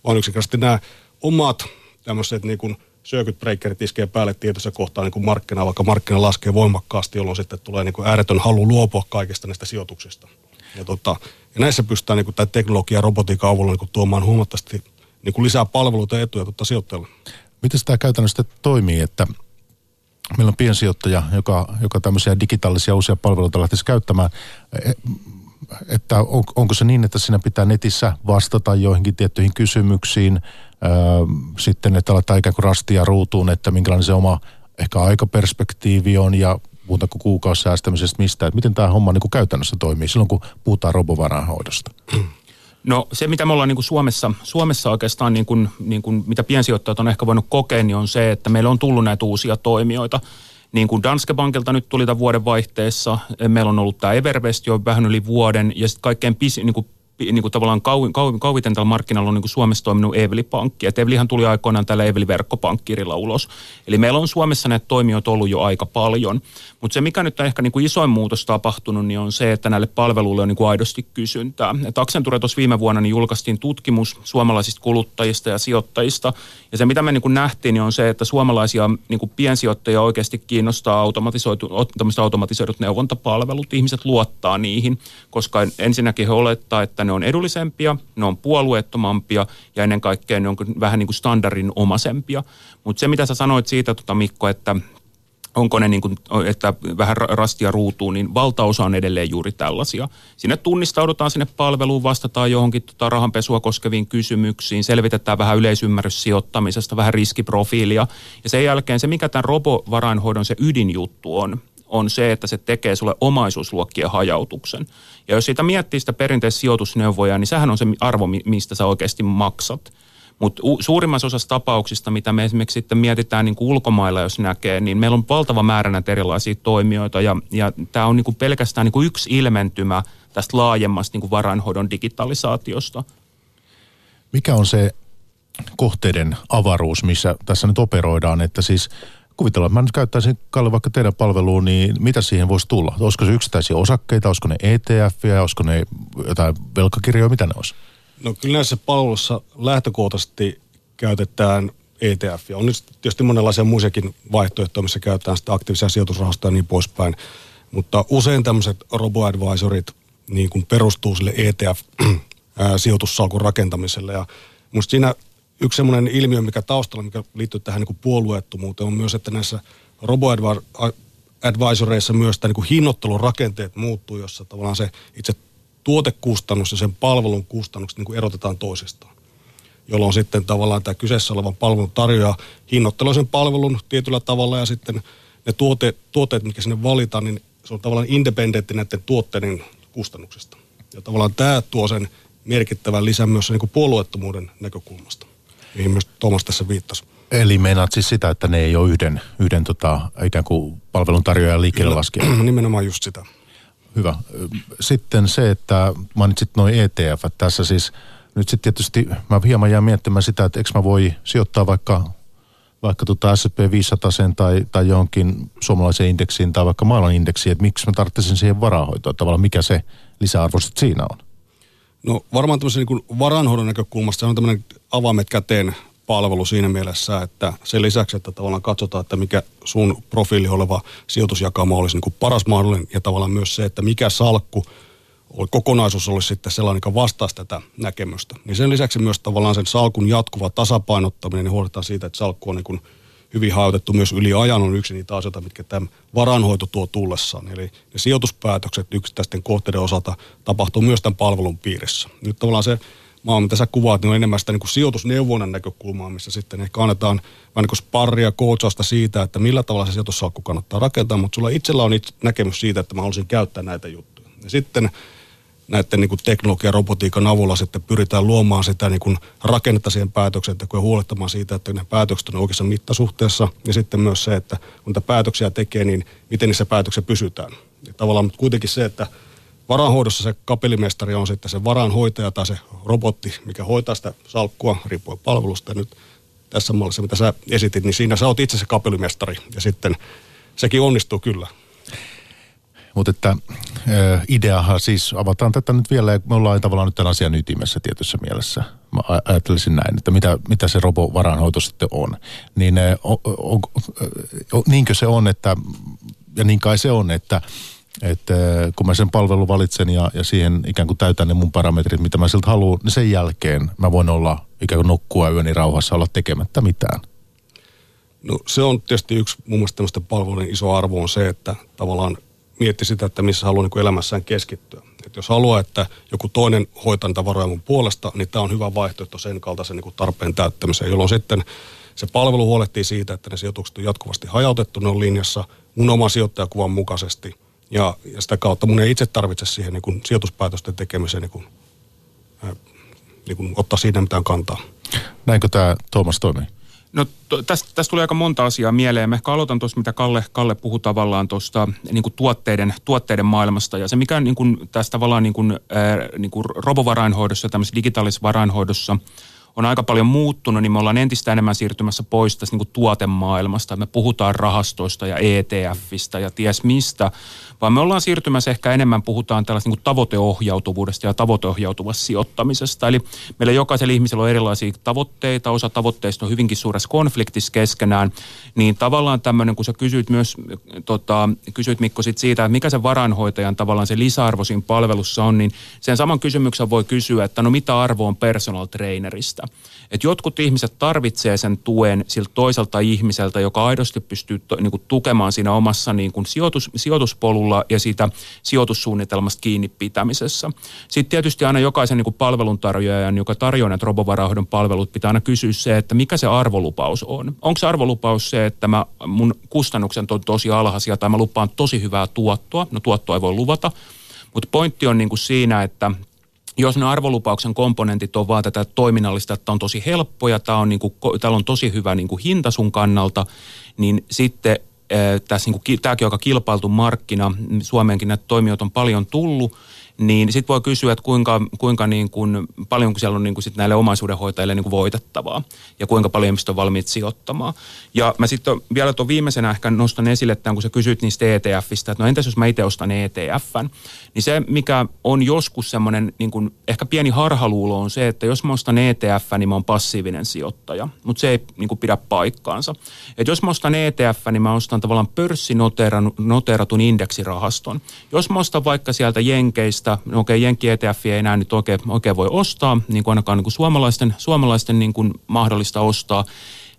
vaan yksinkertaisesti nämä omat tämmöiset niin kuin – circuit breakerit iskee päälle tietyssä kohtaa niin kuin markkina, vaikka markkina laskee voimakkaasti, jolloin sitten tulee niin kuin ääretön halu luopua kaikista näistä sijoituksista. Ja, tota, ja näissä pystytään niin kuin, tämä teknologia ja robotiikan avulla niin kuin, tuomaan huomattavasti niin kuin lisää palveluita ja etuja tota, sijoittajalle. Miten tämä käytännössä toimii, että meillä on piensijoittaja, joka, joka tämmöisiä digitaalisia uusia palveluita lähtisi käyttämään, e, että on, onko se niin, että siinä pitää netissä vastata joihinkin tiettyihin kysymyksiin, sitten, että aletaan ikään kuin rastia ruutuun, että minkälainen se oma ehkä aikaperspektiivi on ja muuta kuin kuukausi säästämisestä mistä. Että miten tämä homma niin kuin käytännössä toimii silloin, kun puhutaan robovarainhoidosta? No se, mitä me ollaan niin kuin Suomessa, Suomessa oikeastaan, niin kuin, niin kuin, mitä piensijoittajat on ehkä voinut kokea, niin on se, että meillä on tullut näitä uusia toimijoita. Niin kuin Danske Bankilta nyt tuli tämän vuoden vaihteessa, meillä on ollut tämä Evervest jo vähän yli vuoden, ja sitten kaikkein pis, niin kuin niin kuin tavallaan kauin, kauin, kauiten tällä markkinalla on niin kuin Suomessa toiminut Eveli-pankki. Et Evelihan tuli aikoinaan tällä Eveli-verkkopankkirilla ulos. Eli meillä on Suomessa näitä toimijoita ollut jo aika paljon. Mutta se, mikä nyt on ehkä niin kuin isoin muutos tapahtunut, niin on se, että näille palveluille on niin kuin aidosti kysyntää. Et Accenture tuossa viime vuonna niin julkaistiin tutkimus suomalaisista kuluttajista ja sijoittajista. Ja se, mitä me niin kuin nähtiin, niin on se, että suomalaisia niin kuin piensijoittajia oikeasti kiinnostaa automatisoitu, automatisoidut neuvontapalvelut. Ihmiset luottaa niihin, koska ensinnäkin he olettaa, että ne on edullisempia, ne on puolueettomampia ja ennen kaikkea ne on vähän niin kuin standardin omasempia. Mutta se, mitä sä sanoit siitä, tota Mikko, että onko ne niin kuin, että vähän rastia ruutuun, niin valtaosa on edelleen juuri tällaisia. Sinne tunnistaudutaan sinne palveluun, vastataan johonkin tota rahanpesua koskeviin kysymyksiin, selvitetään vähän yleisymmärrys sijoittamisesta, vähän riskiprofiilia. Ja sen jälkeen se, mikä tämän robovarainhoidon se ydinjuttu on, on se, että se tekee sulle omaisuusluokkien hajautuksen. Ja jos siitä miettii sitä perinteistä sijoitusneuvoja, niin sehän on se arvo, mistä sä oikeasti maksat. Mutta suurimmassa osassa tapauksista, mitä me esimerkiksi sitten mietitään niin kuin ulkomailla, jos näkee, niin meillä on valtava määrä näitä erilaisia toimijoita ja, ja tämä on niin kuin pelkästään niin kuin yksi ilmentymä tästä laajemmasta niin kuin varainhoidon digitalisaatiosta. Mikä on se kohteiden avaruus, missä tässä nyt operoidaan, että siis kuvitellaan, että mä nyt käyttäisin Kalle vaikka teidän palveluun, niin mitä siihen voisi tulla? Olisiko se yksittäisiä osakkeita, olisiko ne ETF, olisiko ne jotain velkakirjoja, mitä ne olisi? No kyllä näissä palveluissa lähtökohtaisesti käytetään ETF. On nyt tietysti monenlaisia muisiakin vaihtoehtoja, missä käytetään sitä aktiivisia sijoitusrahastoja ja niin poispäin. Mutta usein tämmöiset robo-advisorit niin kuin perustuu sille ETF-sijoitussalkun *clears throat* rakentamiselle. Ja musta siinä yksi semmoinen ilmiö, mikä taustalla, mikä liittyy tähän niin kuin puolueettomuuteen, on myös, että näissä robo-advisoreissa myös tämä niin hinnoittelun rakenteet muuttuu, jossa tavallaan se itse tuotekustannus ja sen palvelun kustannukset niin kuin erotetaan toisistaan. Jolloin sitten tavallaan tämä kyseessä oleva palvelun tarjoaa hinnoittelua sen palvelun tietyllä tavalla ja sitten ne tuote, tuotteet, mitkä sinne valitaan, niin se on tavallaan independentti näiden tuotteiden kustannuksista. Ja tavallaan tämä tuo sen merkittävän lisän myös niin kuin puolueettomuuden näkökulmasta, mihin myös Thomas tässä viittasi. Eli meinaat siis sitä, että ne ei ole yhden, yhden tota, ikään kuin palveluntarjoajan liikkeelle laskea? *clears throat* Nimenomaan just sitä. Hyvä. Sitten se, että mainitsit noin ETF, tässä siis nyt sitten tietysti mä hieman jään miettimään sitä, että eikö mä voi sijoittaa vaikka vaikka tota S&P 500 tai, tai johonkin suomalaiseen indeksiin tai vaikka maailman indeksiin, että miksi mä tarvitsisin siihen varahoitoa, tavallaan mikä se lisäarvo siinä on? No varmaan tämmöisen niin varanhoidon näkökulmasta se on tämmöinen avaimet käteen palvelu siinä mielessä, että sen lisäksi, että tavallaan katsotaan, että mikä sun profiili oleva sijoitusjakama olisi niin kuin paras mahdollinen ja tavallaan myös se, että mikä salkku kokonaisuus olisi sitten sellainen, joka vastaisi tätä näkemystä. Niin sen lisäksi myös tavallaan sen salkun jatkuva tasapainottaminen, niin huolehditaan siitä, että salkku on niin kuin hyvin hajotettu myös yli ajan on yksi niitä asioita, mitkä tämä varanhoito tuo tullessaan. Eli ne sijoituspäätökset yksittäisten kohteiden osalta tapahtuu myös tämän palvelun piirissä. Nyt tavallaan se maa, mitä sä kuvaat, niin on enemmän sitä niin kuin sijoitusneuvonnan näkökulmaa, missä sitten ehkä annetaan vähän niin sparria, coachausta siitä, että millä tavalla se sijoitussalkku kannattaa rakentaa, mutta sulla itsellä on itse näkemys siitä, että mä haluaisin käyttää näitä juttuja. Ja sitten näiden niin kuin teknologian robotiikan avulla sitten pyritään luomaan sitä niin kuin rakennetta siihen päätöksentekoon ja huolehtamaan siitä, että ne päätökset on oikeassa mittasuhteessa. Ja sitten myös se, että kun niitä päätöksiä tekee, niin miten niissä päätöksissä pysytään. Ja tavallaan kuitenkin se, että Varanhoidossa se kapelimestari on sitten se varanhoitaja tai se robotti, mikä hoitaa sitä salkkua riippuen palvelusta. Ja nyt tässä mallissa, mitä sä esitit, niin siinä sä oot itse se kapelimestari ja sitten sekin onnistuu kyllä. Mutta että ideahan siis, avataan tätä nyt vielä, me ollaan tavallaan nyt tämän asian ytimessä tietyssä mielessä. Mä ajattelisin näin, että mitä, mitä se robovaranhoito sitten on. Niin on, on, on, niinkö se on, että, ja niin kai se on, että että kun mä sen palvelun valitsen ja, ja siihen ikään kuin täytän ne mun parametrit, mitä mä siltä haluan, niin sen jälkeen mä voin olla ikään kuin nukkua yöni rauhassa olla tekemättä mitään. No se on tietysti yksi mun mielestä tämmöistä palvelujen iso arvo on se, että tavallaan mietti sitä, että missä haluaa niin elämässään keskittyä. Et jos haluaa, että joku toinen hoitaa niitä varoja mun puolesta, niin tämä on hyvä vaihtoehto sen kaltaisen niin tarpeen täyttämiseen, jolloin sitten se palvelu huolehtii siitä, että ne sijoitukset on jatkuvasti hajautettu, ne on linjassa mun oman sijoittajakuvan mukaisesti – ja, ja sitä kautta mun ei itse tarvitse siihen niin kuin sijoituspäätösten tekemiseen niin kuin, niin kuin ottaa siinä mitään kantaa. Näinkö tämä Tuomas toimii? No tästä, tästä tuli aika monta asiaa mieleen. Mä ehkä aloitan tuosta, mitä Kalle, Kalle puhui tavallaan tuosta niin tuotteiden, tuotteiden maailmasta. Ja se, mikä niin kuin, tässä tavallaan niin kuin, äh, niin kuin robovarainhoidossa ja tämmöisessä digitaalisessa varainhoidossa – on aika paljon muuttunut, niin me ollaan entistä enemmän siirtymässä pois tästä niin tuotemaailmasta. Me puhutaan rahastoista ja ETFistä ja ties mistä, vaan me ollaan siirtymässä ehkä enemmän, puhutaan tällaista niin tavoiteohjautuvuudesta ja tavoiteohjautuvasta sijoittamisesta. Eli meillä jokaisella ihmisellä on erilaisia tavoitteita, osa tavoitteista on hyvinkin suuressa konfliktissa keskenään, niin tavallaan tämmöinen, kun sä kysyit myös, tota, kysyit Mikko sit siitä, että mikä se varainhoitajan tavallaan se lisäarvo siinä palvelussa on, niin sen saman kysymyksen voi kysyä, että no mitä arvo on personal trainerista. Että jotkut ihmiset tarvitsee sen tuen siltä toiselta ihmiseltä, joka aidosti pystyy to, niin kuin tukemaan siinä omassa niin kuin sijoitus, sijoituspolulla ja siitä sijoitussuunnitelmasta kiinni pitämisessä. Sitten tietysti aina jokaisen niin kuin palveluntarjoajan, joka tarjoaa näitä robovarahdon palvelut, pitää aina kysyä se, että mikä se arvolupaus on. Onko se arvolupaus se, että mä, mun kustannukset on tosi alhaisia tai mä lupaan tosi hyvää tuottoa? No tuottoa ei voi luvata. Mutta pointti on niin kuin siinä, että jos ne arvolupauksen komponentit on vaan tätä toiminnallista, että on tosi helppoja, tämä on niin kuin, täällä on tosi hyvä niin kuin hinta sun kannalta, niin sitten tässä niin kuin, tämäkin on aika kilpailtu markkina, Suomeenkin näitä toimijoita on paljon tullut, niin sitten voi kysyä, että kuinka, kuinka niin kuin, paljon siellä on niin kuin sit näille omaisuudenhoitajille niin kuin voitettavaa ja kuinka paljon ihmiset on valmiit sijoittamaan. Ja mä sitten vielä tuon viimeisenä ehkä nostan esille tämän, kun sä kysyt niistä ETFistä, että no entäs jos mä itse ostan ETFn, niin se mikä on joskus semmoinen niin kuin ehkä pieni harhaluulo on se, että jos mä ostan ETF, niin mä oon passiivinen sijoittaja, mutta se ei niin kuin pidä paikkaansa. Et jos mä ostan ETF, niin mä ostan tavallaan pörssinoteeratun indeksirahaston. Jos mä ostan vaikka sieltä Jenkeistä, että okei, okay, Jenkki ETF ei enää nyt oikein, oikein voi ostaa, niin kuin ainakaan niin kuin suomalaisten, suomalaisten niin kuin mahdollista ostaa,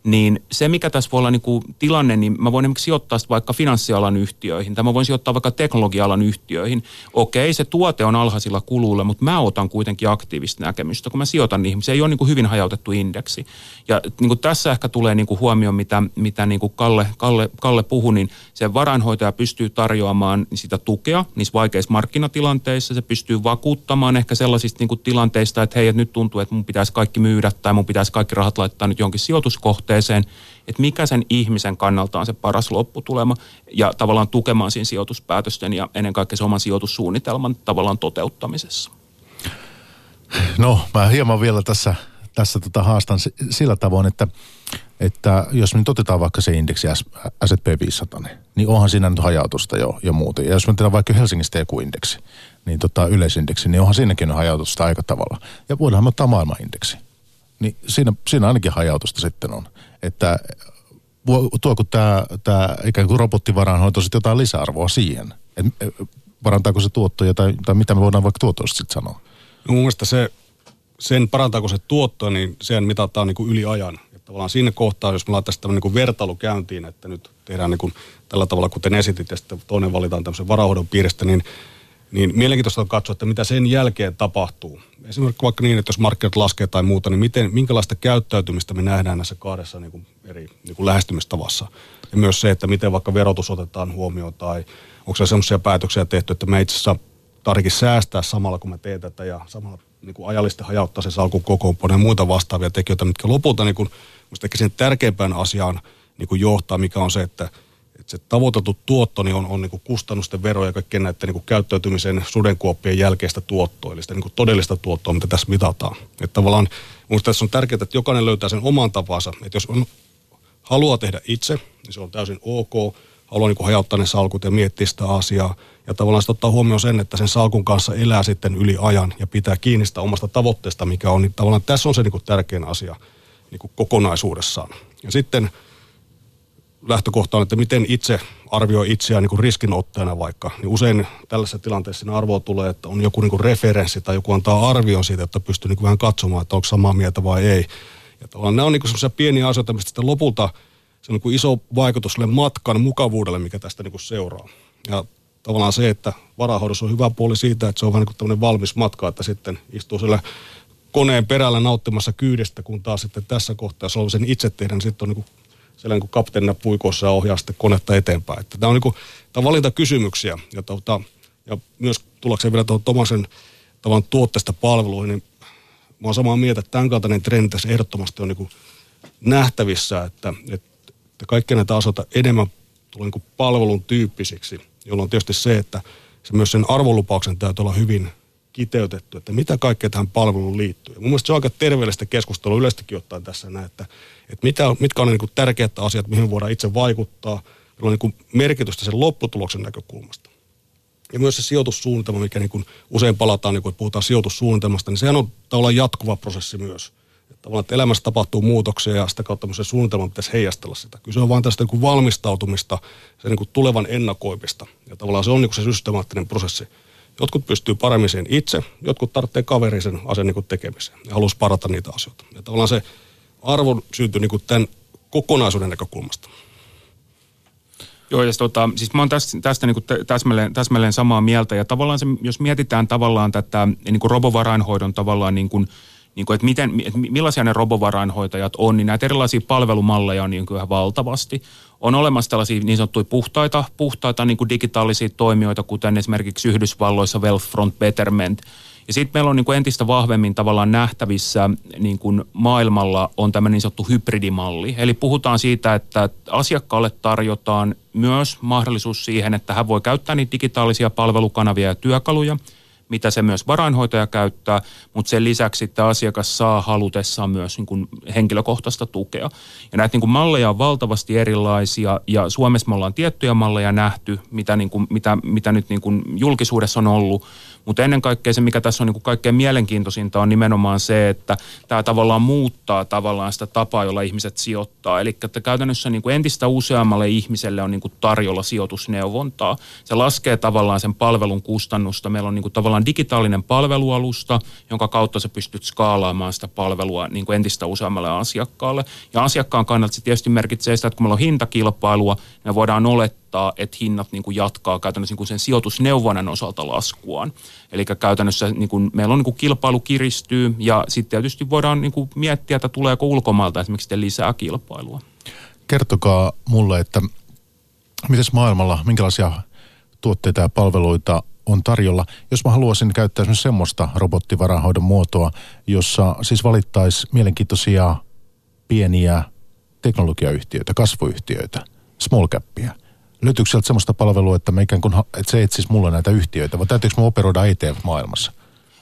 niin se, mikä tässä voi olla niin kuin tilanne, niin mä voin esimerkiksi sijoittaa vaikka finanssialan yhtiöihin, tai mä voin sijoittaa vaikka teknologialan yhtiöihin. Okei, se tuote on alhaisilla kuluilla, mutta mä otan kuitenkin aktiivista näkemystä, kun mä sijoitan niihin. Se ei ole niin kuin hyvin hajautettu indeksi. Ja niin kuin tässä ehkä tulee niin kuin huomioon, mitä, mitä niin kuin Kalle, Kalle, Kalle puhui, niin se varainhoitaja pystyy tarjoamaan sitä tukea niissä vaikeissa markkinatilanteissa. Se pystyy vakuuttamaan ehkä sellaisista niin kuin tilanteista, että hei, että nyt tuntuu, että mun pitäisi kaikki myydä tai mun pitäisi kaikki rahat laittaa nyt jonkin sijoituskohteen suhteeseen, että mikä sen ihmisen kannalta on se paras lopputulema ja tavallaan tukemaan siinä sijoituspäätösten ja ennen kaikkea se oman sijoitussuunnitelman tavallaan toteuttamisessa. No, mä hieman vielä tässä, tässä tota haastan sillä tavoin, että, että jos me nyt otetaan vaikka se indeksi S&P 500, niin onhan siinä nyt hajautusta jo, jo muuten. Ja jos me otetaan vaikka Helsingistä joku indeksi, niin tota yleisindeksi, niin onhan siinäkin hajautusta aika tavalla. Ja voidaan ottaa maailmanindeksi niin siinä, siinä ainakin hajautusta sitten on. Että tuoko tämä, tämä ikään kuin robottivarainhoito sitten jotain lisäarvoa siihen? Et, parantaako se tuottoja tai, tai mitä me voidaan vaikka tuotoista sitten sanoa? No mun mielestä se, sen parantaako se tuottoa, niin sen mitataan niin kuin yli ajan. Että tavallaan siinä kohtaa, jos me laitaisiin tämmöinen niin vertailu käyntiin, että nyt tehdään niin kuin tällä tavalla, kuten esitit, ja sitten toinen valitaan tämmöisen varahoidon piiristä, niin niin mielenkiintoista on katsoa, että mitä sen jälkeen tapahtuu. Esimerkiksi vaikka niin, että jos markkinat laskee tai muuta, niin miten, minkälaista käyttäytymistä me nähdään näissä kahdessa niin kuin eri niin kuin lähestymistavassa. Ja myös se, että miten vaikka verotus otetaan huomioon tai onko se sellaisia päätöksiä tehty, että me itse asiassa tarvikin säästää samalla, kun me teemme tätä ja samalla niin kuin ajallisesti hajauttaa se salkun kokoonpano ja muita vastaavia tekijöitä, mitkä lopulta niin kuin, ehkä sen tärkeimpään asiaan niin kuin johtaa, mikä on se, että se tavoitettu tuotto niin on, on niin kustannusten vero ja kaikkien näiden niin käyttäytymisen sudenkuoppien jälkeistä tuottoa, eli sitä niin todellista tuottoa, mitä tässä mitataan. Että tavallaan minusta tässä on tärkeää, että jokainen löytää sen oman tapansa. Että jos on, haluaa tehdä itse, niin se on täysin ok. Haluaa niin hajauttaa ne salkut ja miettiä sitä asiaa. Ja tavallaan sitten ottaa huomioon sen, että sen salkun kanssa elää sitten yli ajan ja pitää kiinni sitä omasta tavoitteesta, mikä on. Niin tavallaan tässä on se niin tärkein asia niin kokonaisuudessaan. Ja sitten lähtökohta on, että miten itse arvioi itseään niin riskinottajana vaikka. Niin usein tällaisessa tilanteessa siinä arvoa tulee, että on joku niin referenssi tai joku antaa arvion siitä, että pystyy niin vähän katsomaan, että onko samaa mieltä vai ei. Ja nämä on niin sellaisia pieniä asioita, mistä sitten lopulta se on niin iso vaikutus sille matkan mukavuudelle, mikä tästä niin seuraa. Ja tavallaan se, että varahoidossa on hyvä puoli siitä, että se on vähän niin kuin valmis matka, että sitten istuu siellä koneen perällä nauttimassa kyydestä, kun taas sitten tässä kohtaa, jos on sen itse tehdä, niin sitten on niin siellä niin kapteenina puikossa ja ohjaa sitten konetta eteenpäin. Että tämä on, niin kuin, tämä on valintakysymyksiä ja, tuota, ja myös tullakseen vielä tuohon Tomasen tavan tuotteesta palveluihin, niin mä oon samaa mieltä, että tämän kaltainen trendi tässä ehdottomasti on niin nähtävissä, että, että kaikkia näitä asioita enemmän tulee niin palvelun tyyppisiksi, jolloin tietysti se, että se myös sen arvolupauksen täytyy olla hyvin kiteytetty, että mitä kaikkea tähän palveluun liittyy. mun mielestä se on aika terveellistä keskustelua yleistäkin ottaen tässä näin, että, että mitä, mitkä on ne niin tärkeät asiat, mihin voidaan itse vaikuttaa, jolla on niin merkitystä sen lopputuloksen näkökulmasta. Ja myös se sijoitussuunnitelma, mikä niin kuin usein palataan, niin kun puhutaan sijoitussuunnitelmasta, niin sehän on tavallaan jatkuva prosessi myös. Että tavallaan, että elämässä tapahtuu muutoksia ja sitä kautta se suunnitelma pitäisi heijastella sitä. Kyse on vain tästä niin valmistautumista, se niin kuin tulevan ennakoimista. Ja tavallaan se on niin se systemaattinen prosessi. Jotkut pystyy paremmin sen itse, jotkut tarvitsee kaverisen asian niin tekemiseen ja haluaisi parata niitä asioita. Ja tavallaan se arvo syntyy niin tämän kokonaisuuden näkökulmasta. Joo, ja tota, siis mä oon tästä, tästä niin täsmälleen, täsmälleen samaa mieltä. Ja tavallaan se, jos mietitään tavallaan tätä niin kuin robovarainhoidon tavallaan niin kuin, niin kuin, että, miten, että millaisia ne robovarainhoitajat on, niin näitä erilaisia palvelumalleja on niin kuin valtavasti. On olemassa tällaisia niin sanottuja puhtaita, puhtaita niin kuin digitaalisia toimijoita, kuten esimerkiksi Yhdysvalloissa Wealthfront Betterment – ja sitten meillä on niin kuin entistä vahvemmin tavallaan nähtävissä niin kuin maailmalla on tämä niin sanottu hybridimalli. Eli puhutaan siitä, että asiakkaalle tarjotaan myös mahdollisuus siihen, että hän voi käyttää niitä digitaalisia palvelukanavia ja työkaluja – mitä se myös varainhoitaja käyttää, mutta sen lisäksi sitten asiakas saa halutessaan myös niin kuin henkilökohtaista tukea. Ja näitä niin kuin malleja on valtavasti erilaisia ja Suomessa me ollaan tiettyjä malleja nähty, mitä, niin kuin, mitä, mitä nyt niin kuin julkisuudessa on ollut, mutta ennen kaikkea se, mikä tässä on niin kuin kaikkein mielenkiintoisinta, on nimenomaan se, että tämä tavallaan muuttaa tavallaan sitä tapaa, jolla ihmiset sijoittaa. Eli että käytännössä niin kuin entistä useammalle ihmiselle on niin kuin tarjolla sijoitusneuvontaa. Se laskee tavallaan sen palvelun kustannusta. Meillä on niin kuin tavallaan digitaalinen palvelualusta, jonka kautta sä pystyt skaalaamaan sitä palvelua niin kuin entistä useammalle asiakkaalle. Ja asiakkaan kannalta se tietysti merkitsee sitä, että kun meillä on hintakilpailua, me voidaan olettaa, että hinnat niin kuin jatkaa käytännössä niin kuin sen sijoitusneuvonnan osalta laskuaan. Eli käytännössä niin kuin meillä on niin kuin kilpailu kiristyy ja sitten tietysti voidaan niin kuin miettiä, että tuleeko ulkomailta esimerkiksi lisää kilpailua. Kertokaa mulle, että miten maailmalla, minkälaisia tuotteita ja palveluita on tarjolla. Jos mä haluaisin käyttää esimerkiksi semmoista robottivarahoidon muotoa, jossa siis valittaisi mielenkiintoisia pieniä teknologiayhtiöitä, kasvuyhtiöitä, small capia löytyykö sieltä semmoista palvelua, että, me ikään kuin, että se etsisi mulle näitä yhtiöitä, vai täytyykö me operoida ETF-maailmassa?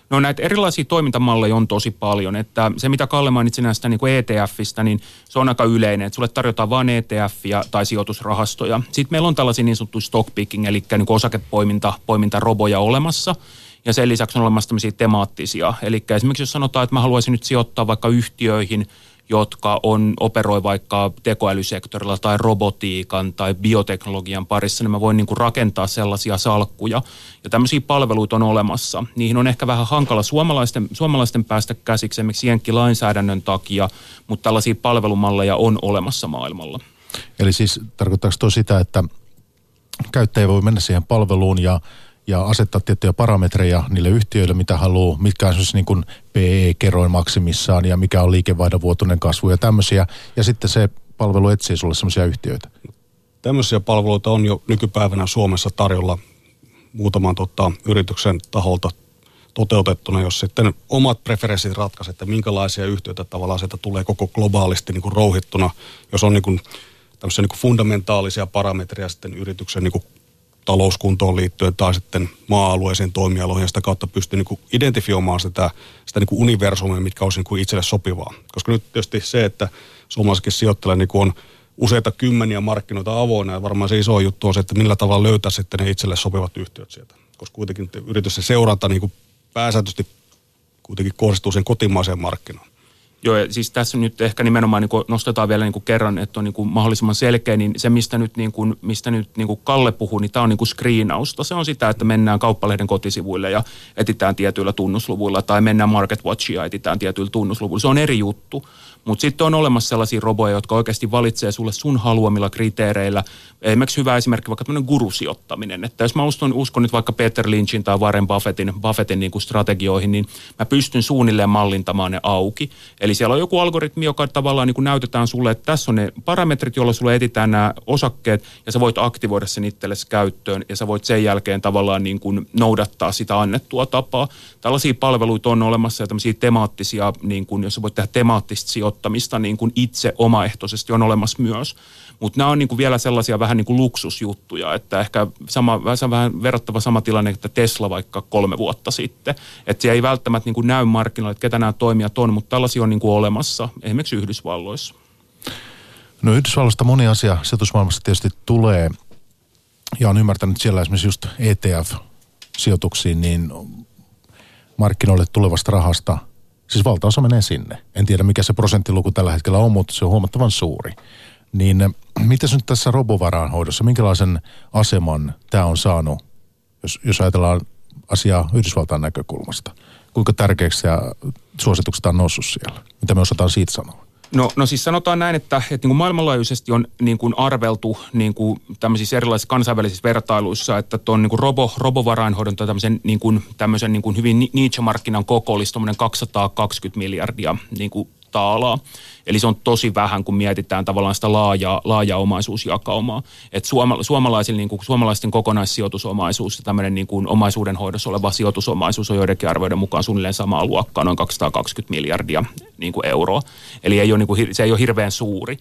No näitä erilaisia toimintamalleja on tosi paljon, että se mitä Kalle mainitsi näistä niin kuin ETFistä, niin se on aika yleinen, että sulle tarjotaan vain ETF tai sijoitusrahastoja. Sitten meillä on tällaisia niin sanottuja stock picking, eli niin kuin osakepoiminta, poimintaroboja olemassa, ja sen lisäksi on olemassa tämmöisiä temaattisia. Eli esimerkiksi jos sanotaan, että mä haluaisin nyt sijoittaa vaikka yhtiöihin, jotka on, operoi vaikka tekoälysektorilla tai robotiikan tai bioteknologian parissa, niin mä voin niin kuin rakentaa sellaisia salkkuja. Ja tämmöisiä palveluita on olemassa. Niihin on ehkä vähän hankala suomalaisten, suomalaisten päästä käsiksi esimerkiksi lainsäädännön takia, mutta tällaisia palvelumalleja on olemassa maailmalla. Eli siis tarkoittaako tuo sitä, että käyttäjä voi mennä siihen palveluun ja ja asettaa tiettyjä parametreja niille yhtiöille, mitä haluaa, mitkä on siis niin kuin PE-keroin maksimissaan ja mikä on liikevaihdon vuotuinen kasvu ja tämmöisiä. Ja sitten se palvelu etsii sulle semmoisia yhtiöitä. Tämmöisiä palveluita on jo nykypäivänä Suomessa tarjolla muutaman tota, yrityksen taholta toteutettuna, jos sitten omat preferenssit ratkaisee, että minkälaisia yhtiöitä tavallaan sieltä tulee koko globaalisti niin kuin rouhittuna, jos on niin kuin, tämmöisiä niin kuin fundamentaalisia parametreja sitten yrityksen niin kuin talouskuntoon liittyen tai sitten maa-alueeseen toimialoihin ja sitä kautta pystyy niin identifioimaan sitä, sitä niin universumia, mitkä olisi niin itselle sopivaa. Koska nyt tietysti se, että suomalaisessakin sijoittajilla niin on useita kymmeniä markkinoita avoinna ja varmaan se iso juttu on se, että millä tavalla löytää sitten ne itselle sopivat yhtiöt sieltä. Koska kuitenkin yritysten seuranta niin pääsääntöisesti kuitenkin kohdistuu sen kotimaiseen markkinaan. Joo, ja siis tässä nyt ehkä nimenomaan niin nostetaan vielä niin kerran, että on niin mahdollisimman selkeä, niin se mistä nyt, niin kuin, mistä nyt niin Kalle puhuu, niin tämä on niin screenausta. Se on sitä, että mennään kauppalehden kotisivuille ja etitään tietyillä tunnusluvuilla, tai mennään Market Watchia ja etitään tietyillä tunnusluvuilla. Se on eri juttu. Mutta sitten on olemassa sellaisia roboja, jotka oikeasti valitsee sulle sun haluamilla kriteereillä. Esimerkiksi hyvä esimerkki vaikka tämmöinen gurusijoittaminen. Että jos mä uskon, uskon nyt vaikka Peter Lynchin tai Warren Buffettin, Buffettin niin kuin strategioihin, niin mä pystyn suunnilleen mallintamaan ne auki. Eli siellä on joku algoritmi, joka tavallaan niin kuin näytetään sulle, että tässä on ne parametrit, joilla sulle etitään nämä osakkeet, ja sä voit aktivoida sen itsellesi käyttöön, ja sä voit sen jälkeen tavallaan niin kuin noudattaa sitä annettua tapaa. Tällaisia palveluita on olemassa ja tämmöisiä temaattisia, niin kuin, jos sä voit tehdä temaattista sijoittamista, sijoittamista niin kuin itse omaehtoisesti on olemassa myös. Mutta nämä on niin kuin vielä sellaisia vähän niin kuin luksusjuttuja, että ehkä sama, vähän verrattava sama tilanne, että Tesla vaikka kolme vuotta sitten. Että se ei välttämättä niin kuin näy markkinoille, että ketä nämä toimijat on, mutta tällaisia on niin kuin olemassa esimerkiksi Yhdysvalloissa. No Yhdysvalloista moni asia sijoitusmaailmassa tietysti tulee ja on ymmärtänyt siellä esimerkiksi just ETF-sijoituksiin, niin markkinoille tulevasta rahasta, siis valtaosa menee sinne. En tiedä mikä se prosenttiluku tällä hetkellä on, mutta se on huomattavan suuri. Niin eh, miten nyt tässä robovaraanhoidossa, minkälaisen aseman tämä on saanut, jos, jos ajatellaan asiaa Yhdysvaltain näkökulmasta? Kuinka tärkeäksi ja suositukset on noussut siellä? Mitä me osataan siitä sanoa? No, no siis sanotaan näin, että, että niin kuin maailmanlaajuisesti on niin kuin arveltu niin kuin tämmöisissä erilaisissa kansainvälisissä vertailuissa, että tuon niin kuin robo, robovarainhoidon tai tämmöisen, niin kuin, tämmöisen niin kuin hyvin niche-markkinan koko olisi 220 miljardia niin kuin taalaa. Eli se on tosi vähän, kun mietitään tavallaan sitä laajaa, laajaa omaisuusjakaumaa. Et suoma, niin kuin, suomalaisten kokonaissijoitusomaisuus ja tämmöinen niin kuin omaisuuden hoidossa oleva sijoitusomaisuus on joidenkin arvioiden mukaan suunnilleen samaa luokkaa, noin 220 miljardia niin kuin euroa. Eli ei ole, niin kuin, se ei ole hirveän suuri.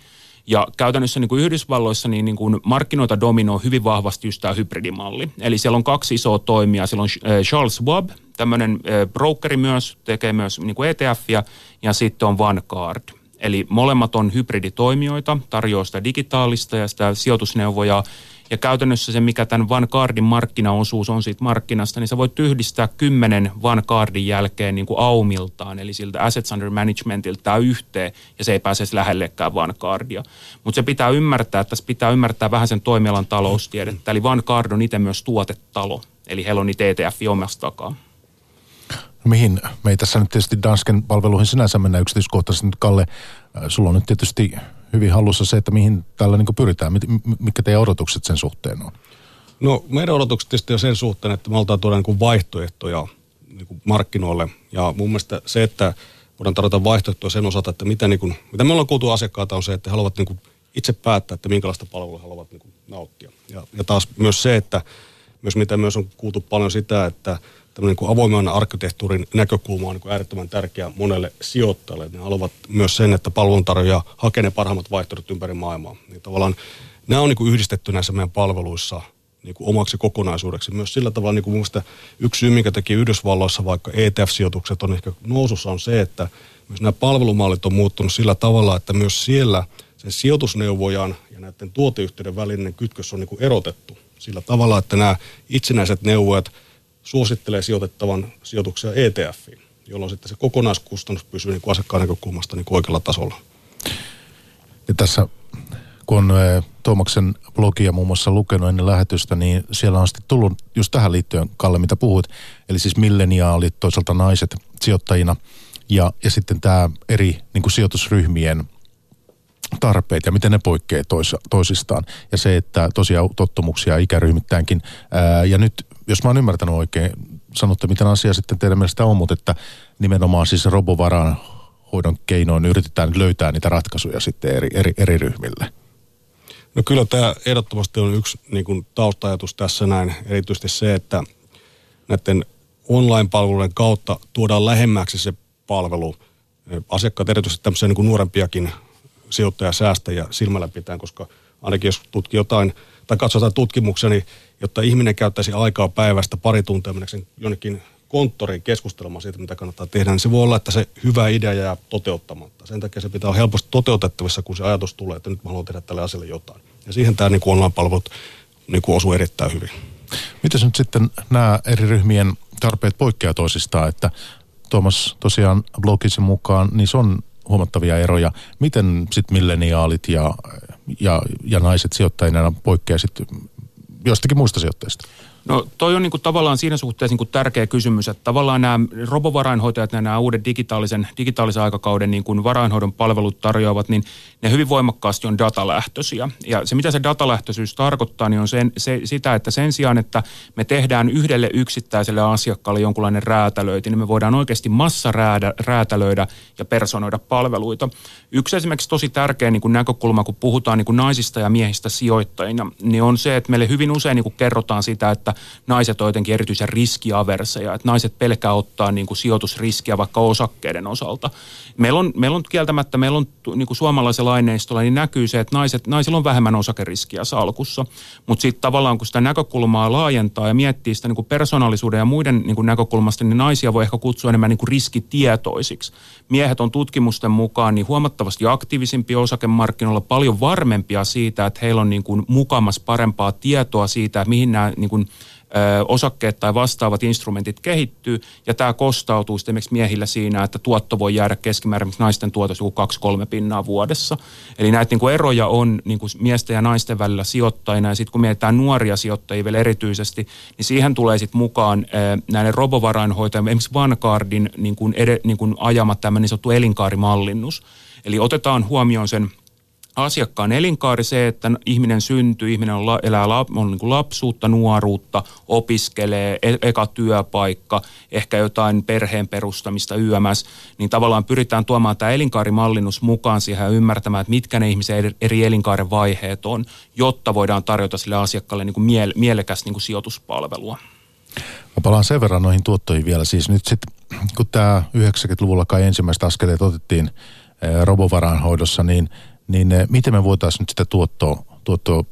Ja käytännössä niin kuin Yhdysvalloissa niin, niin kuin markkinoita dominoi hyvin vahvasti just tämä hybridimalli. Eli siellä on kaksi isoa toimia. Siellä on äh, Charles Schwab, tämmöinen äh, brokeri myös, tekee myös niin kuin ETFia, ja sitten on Vanguard. Eli molemmat on hybriditoimijoita, tarjoaa sitä digitaalista ja sitä sijoitusneuvoja ja käytännössä se, mikä tämän Vanguardin markkinaosuus on siitä markkinasta, niin sä voit yhdistää kymmenen Vanguardin jälkeen niin kuin aumiltaan, eli siltä assets under managementilta yhteen, ja se ei pääse lähellekään Vanguardia. Mutta se pitää ymmärtää, että tässä pitää ymmärtää vähän sen toimialan taloustiedettä, eli Vanguard on itse myös tuotetalo, eli heillä on niitä ETF omasta takaa. No mihin me ei tässä nyt tietysti Dansken palveluihin sinänsä mennä yksityiskohtaisesti nyt Kalle. Äh, sulla on nyt tietysti hyvin hallussa se, että mihin tällä niin pyritään. Mitkä teidän odotukset sen suhteen on? No meidän odotukset tietysti on sen suhteen, että me halutaan tuoda niin vaihtoehtoja niin markkinoille. Ja mun mielestä se, että voidaan tarjota vaihtoehtoja sen osalta, että mitä, niin kuin, mitä me ollaan kuultu asiakkaita on se, että he haluavat niin itse päättää, että minkälaista palvelua haluavat niin nauttia. Ja, ja taas myös se, että myös mitä myös on kuultu paljon sitä, että tämmöinen niin avoimen arkkitehtuurin näkökulma on niin kuin äärettömän tärkeä monelle sijoittajalle. Ne haluavat myös sen, että palveluntarjoaja hakee ne parhaimmat vaihtoehdot ympäri maailmaa. Niin tavallaan nämä on niin kuin yhdistetty näissä meidän palveluissa niin kuin omaksi kokonaisuudeksi. Myös sillä tavalla niin kuin mun yksi syy, minkä teki Yhdysvalloissa vaikka ETF-sijoitukset on ehkä nousussa on se, että myös nämä palvelumallit on muuttunut sillä tavalla, että myös siellä sen sijoitusneuvojan ja näiden tuoteyhtiöiden välinen kytkös on niin kuin erotettu sillä tavalla, että nämä itsenäiset neuvojat – suosittelee sijoitettavan sijoituksia ETFiin, jolloin sitten se kokonaiskustannus pysyy niin kuin asiakkaan näkökulmasta niin kuin oikealla tasolla. Ja tässä kun on Tuomaksen blogia muun muassa lukenut ennen lähetystä, niin siellä on sitten tullut just tähän liittyen, Kalle, mitä puhut, eli siis milleniaalit, toisaalta naiset sijoittajina ja, ja sitten tämä eri niin kuin sijoitusryhmien tarpeet ja miten ne poikkeaa tois, toisistaan. Ja se, että tosiaan tottumuksia ikäryhmittäänkin. Ää, ja nyt jos mä oon ymmärtänyt oikein, sanotte miten asia sitten teidän mielestä on, mutta että nimenomaan siis robovaraan hoidon keinoin yritetään löytää niitä ratkaisuja sitten eri, eri, eri ryhmille. No kyllä tämä ehdottomasti on yksi niin kuin taustajatus tässä näin, erityisesti se, että näiden online-palveluiden kautta tuodaan lähemmäksi se palvelu. Asiakkaat erityisesti tämmöisiä niin kuin nuorempiakin sijoittajasäästäjiä silmällä pitää, koska ainakin jos tutkii jotain tai katsotaan tutkimuksia, niin jotta ihminen käyttäisi aikaa päivästä pari tuntia mennäkseen jonnekin konttoriin keskustelemaan siitä, mitä kannattaa tehdä, niin se voi olla, että se hyvä idea jää toteuttamatta. Sen takia se pitää olla helposti toteutettavissa, kun se ajatus tulee, että nyt mä haluan tehdä tälle asialle jotain. Ja siihen tämä niin online-palvelut niin osuu erittäin hyvin. Miten nyt sitten nämä eri ryhmien tarpeet poikkeaa toisistaan, että Tuomas tosiaan blogisen mukaan, niin se on huomattavia eroja. Miten sitten milleniaalit ja, ja, ja naiset sijoittajina poikkeaa sitten jostakin muista sijoittajista? No toi on niin kuin tavallaan siinä suhteessa niin kuin tärkeä kysymys, että tavallaan nämä robovarainhoitajat ja nämä uudet digitaalisen, digitaalisen aikakauden niin kuin varainhoidon palvelut tarjoavat, niin ne hyvin voimakkaasti on datalähtöisiä. Ja se mitä se datalähtöisyys tarkoittaa, niin on sen, se, sitä, että sen sijaan, että me tehdään yhdelle yksittäiselle asiakkaalle jonkunlainen räätälöinti, niin me voidaan oikeasti massa räätälöidä ja personoida palveluita. Yksi esimerkiksi tosi tärkeä niin kuin näkökulma, kun puhutaan niin kuin naisista ja miehistä sijoittajina, niin on se, että meille hyvin usein niin kuin kerrotaan sitä, että että naiset on jotenkin erityisen riskiaverseja, että naiset pelkää ottaa niin kuin sijoitusriskiä vaikka osakkeiden osalta. Meillä on, meillä on kieltämättä, meillä on niin kuin suomalaisella aineistolla, niin näkyy se, että naiset, naisilla on vähemmän osakeriskiä salkussa, mutta sitten tavallaan kun sitä näkökulmaa laajentaa ja miettii sitä niin kuin persoonallisuuden ja muiden niin kuin näkökulmasta, niin naisia voi ehkä kutsua enemmän niin kuin riskitietoisiksi. Miehet on tutkimusten mukaan niin huomattavasti aktiivisimpia osakemarkkinoilla, paljon varmempia siitä, että heillä on niin kuin mukamas parempaa tietoa siitä, että mihin nämä niin kuin osakkeet tai vastaavat instrumentit kehittyy, ja tämä kostautuu sitten miehillä siinä, että tuotto voi jäädä keskimäärin naisten tuotos joku 2-3 pinnaa vuodessa. Eli näitä niin kuin eroja on niin kuin miesten ja naisten välillä sijoittajina, ja sitten kun mietitään nuoria sijoittajia vielä erityisesti, niin siihen tulee sitten mukaan näiden robovarainhoitajien, esimerkiksi Vanguardin niin kuin ed- niin kuin ajama tämmöinen niin sanottu elinkaarimallinnus. Eli otetaan huomioon sen asiakkaan elinkaari se, että ihminen syntyy, ihminen on, elää on niin kuin lapsuutta, nuoruutta, opiskelee, e, eka työpaikka, ehkä jotain perheen perustamista YMS, niin tavallaan pyritään tuomaan tämä elinkaarimallinnus mukaan siihen ja ymmärtämään, että mitkä ne ihmisen eri elinkaaren vaiheet on, jotta voidaan tarjota sille asiakkaalle niin kuin miele, mielekäs niin kuin sijoituspalvelua. Mä palaan sen verran noihin tuottoihin vielä. Siis nyt sitten, kun tämä 90-luvulla kai ensimmäiset askeleet otettiin robovarainhoidossa, niin – niin eh, miten me voitaisiin nyt sitä tuottoa, tuottoa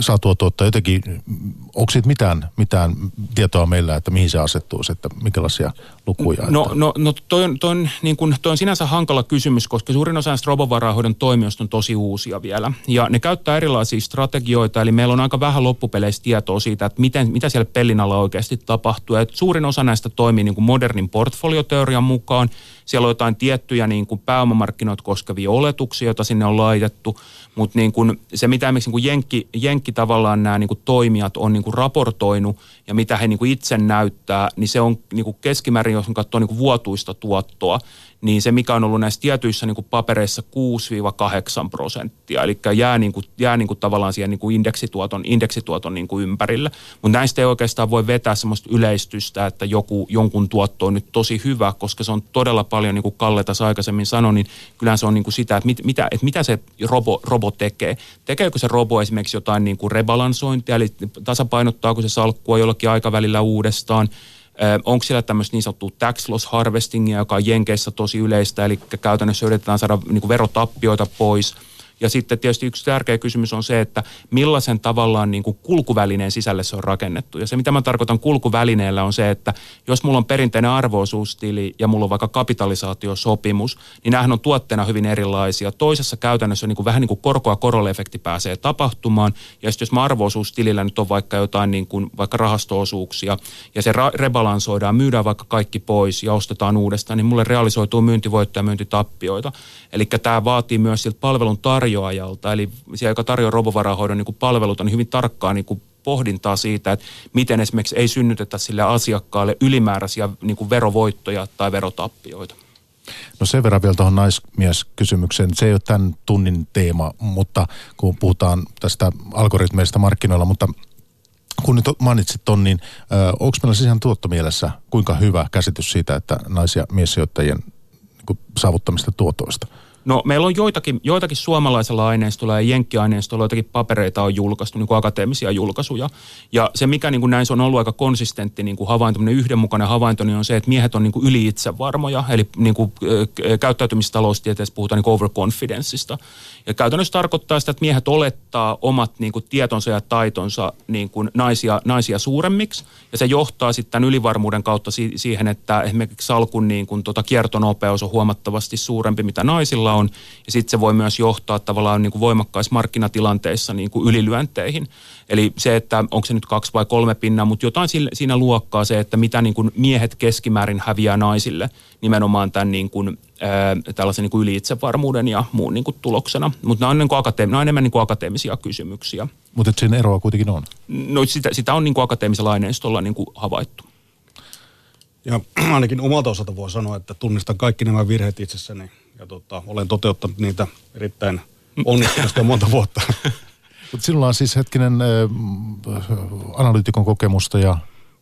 saatua tuottaa jotenkin, onko siitä mitään, mitään tietoa meillä, että mihin se asettuu, että minkälaisia lukuja? No, että... no, no toi, on, toi, on, niin kun, toi on sinänsä hankala kysymys, koska suurin osa näistä robovarahoidon toimijoista on tosi uusia vielä. Ja ne käyttää erilaisia strategioita, eli meillä on aika vähän loppupeleissä tietoa siitä, että miten, mitä siellä pellin alla oikeasti tapahtuu. Et suurin osa näistä toimii niin kuin modernin portfolioteorian mukaan. Siellä on jotain tiettyjä niin kuin pääomamarkkinoita koskevia oletuksia, joita sinne on laitettu. Mutta niin kuin se, mitä esimerkiksi niin kuin Jenkki, Jenkki tavallaan nämä niin kuin toimijat on niin kuin raportoinut ja mitä he niin kuin itse näyttää, niin se on niin kuin keskimäärin, jos katsoo niin kuin vuotuista tuottoa, niin se mikä on ollut näissä tietyissä niin kuin papereissa 6-8 prosenttia, eli jää, niin kuin, jää niin kuin tavallaan siihen niin kuin indeksituoton, indeksituoton niin kuin ympärille. Mutta näistä ei oikeastaan voi vetää sellaista yleistystä, että joku, jonkun tuotto on nyt tosi hyvä, koska se on todella paljon, niin kuin Kalle tässä aikaisemmin sanoi, niin kyllähän se on niin kuin sitä, että, mit, mitä, että mitä se robo, robo tekee. Tekeekö se robo esimerkiksi jotain niin kuin rebalansointia, eli tasapainottaako se salkkua jollakin aikavälillä uudestaan, Onko siellä tämmöistä niin sanottua tax loss harvestingia, joka on Jenkeissä tosi yleistä, eli käytännössä yritetään saada niin verotappioita pois – ja sitten tietysti yksi tärkeä kysymys on se, että millaisen tavallaan niin kuin kulkuvälineen sisälle se on rakennettu. Ja se, mitä mä tarkoitan kulkuvälineellä, on se, että jos mulla on perinteinen arvoisuustili ja mulla on vaikka kapitalisaatiosopimus, niin nämähän on tuotteena hyvin erilaisia. Toisessa käytännössä niin kuin vähän niin kuin korkoa korolle-efekti pääsee tapahtumaan. Ja sitten jos mä arvoisuustilillä nyt on vaikka jotain niin kuin vaikka rahastoosuuksia ja se ra- rebalansoidaan, myydään vaikka kaikki pois ja ostetaan uudestaan, niin mulle realisoituu myyntivoittoja ja myyntitappioita. Eli tämä vaatii myös siltä palvelun tarjoajalta, eli siellä, joka tarjoaa robovarahoidon niin palveluita, niin hyvin tarkkaa niin kuin pohdintaa siitä, että miten esimerkiksi ei synnytetä sille asiakkaalle ylimääräisiä niin kuin verovoittoja tai verotappioita. No sen verran vielä tuohon naismieskysymykseen. Se ei ole tämän tunnin teema, mutta kun puhutaan tästä algoritmeista markkinoilla, mutta kun nyt mainitsit ton, niin onko meillä siis ihan tuottomielessä kuinka hyvä käsitys siitä, että nais- ja miessijoittajien niin saavuttamista tuotoista? No meillä on joitakin, joitakin suomalaisella aineistolla ja jenkkiaineistolla joitakin papereita on julkaistu, niin kuin akateemisia julkaisuja. Ja se, mikä niin kuin näin se on ollut aika konsistentti niin kuin havainto, yhdenmukainen havainto, niin on se, että miehet on niin kuin yli itsevarmoja. Eli niin kuin, käyttäytymistaloustieteessä puhutaan niin overconfidenceista. Ja käytännössä tarkoittaa sitä, että miehet olettaa omat niin kuin, tietonsa ja taitonsa niin kuin, naisia, naisia suuremmiksi. Ja se johtaa sitten tämän ylivarmuuden kautta si- siihen, että esimerkiksi salkun niin kuin, tota, kiertonopeus on huomattavasti suurempi, mitä naisilla on. Ja sitten se voi myös johtaa tavallaan niin kuin voimakkaissa markkinatilanteissa niin kuin ylilyönteihin. Eli se, että onko se nyt kaksi vai kolme pinnaa, mutta jotain siinä luokkaa se, että mitä niin kuin miehet keskimäärin häviää naisille nimenomaan tämän niin kuin, tällaisen niin kuin yliitsevarmuuden ja muun niin kuin tuloksena. Mutta nämä on, niin kuin akateemi- nämä on enemmän niin kuin akateemisia kysymyksiä. Mutta siinä eroa kuitenkin on? No sitä, sitä on niin kuin akateemisella aineistolla niin kuin havaittu. Ja *clears throat* ainakin omalta osalta voi sanoa, että tunnistan kaikki nämä virheet itsessäni ja tota, olen toteuttanut niitä erittäin onnistuneesti monta vuotta. *laughs* Mutta sinulla on siis hetkinen äh, analyytikon kokemusta ja...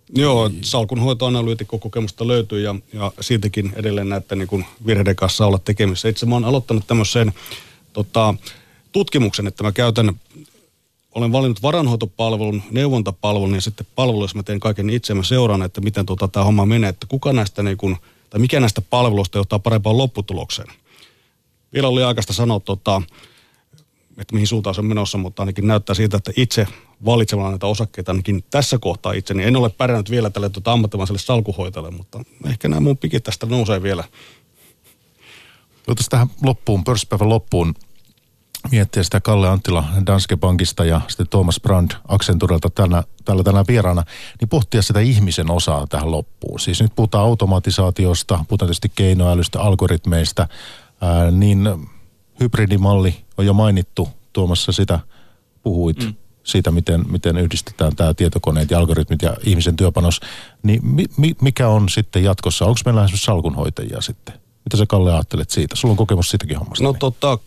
Joo, salkunhoitoanalyytikon kokemusta löytyy ja, ja siitäkin edelleen näette niin virheiden kanssa olla tekemissä. Itse mä oon aloittanut tämmöisen tota, tutkimuksen, että mä käytän olen valinnut varanhoitopalvelun, neuvontapalvelun ja sitten palvelu, jos mä teen kaiken itse, mä seuraan, että miten tota, tämä homma menee, että kuka näistä niin kun, tai mikä näistä palveluista johtaa parempaan lopputulokseen. Vielä oli aikaista sanoa, tota, että mihin suuntaan se on menossa, mutta ainakin näyttää siitä, että itse valitsemalla näitä osakkeita ainakin tässä kohtaa itse, niin en ole pärjännyt vielä tälle tota ammattimaiselle salkuhoitajalle, mutta ehkä nämä mun pikit tästä nousee vielä. Voitaisiin tähän loppuun, pörssipäivän loppuun miettiä sitä Kalle Anttila Danske Bankista ja sitten Thomas Brand Accenturelta tällä, tällä tänään vieraana, niin pohtia sitä ihmisen osaa tähän loppuun. Siis nyt puhutaan automatisaatiosta, puhutaan tietysti keinoälystä, algoritmeista, ää, niin hybridimalli on jo mainittu, Tuomassa sitä puhuit. Mm siitä, miten, miten yhdistetään tämä tietokoneet ja algoritmit ja ihmisen työpanos, niin mi, mi, mikä on sitten jatkossa? Onko meillä esimerkiksi salkunhoitajia sitten? Mitä sä Kalle ajattelet siitä? Sulla on kokemus siitäkin hommasta. No tota,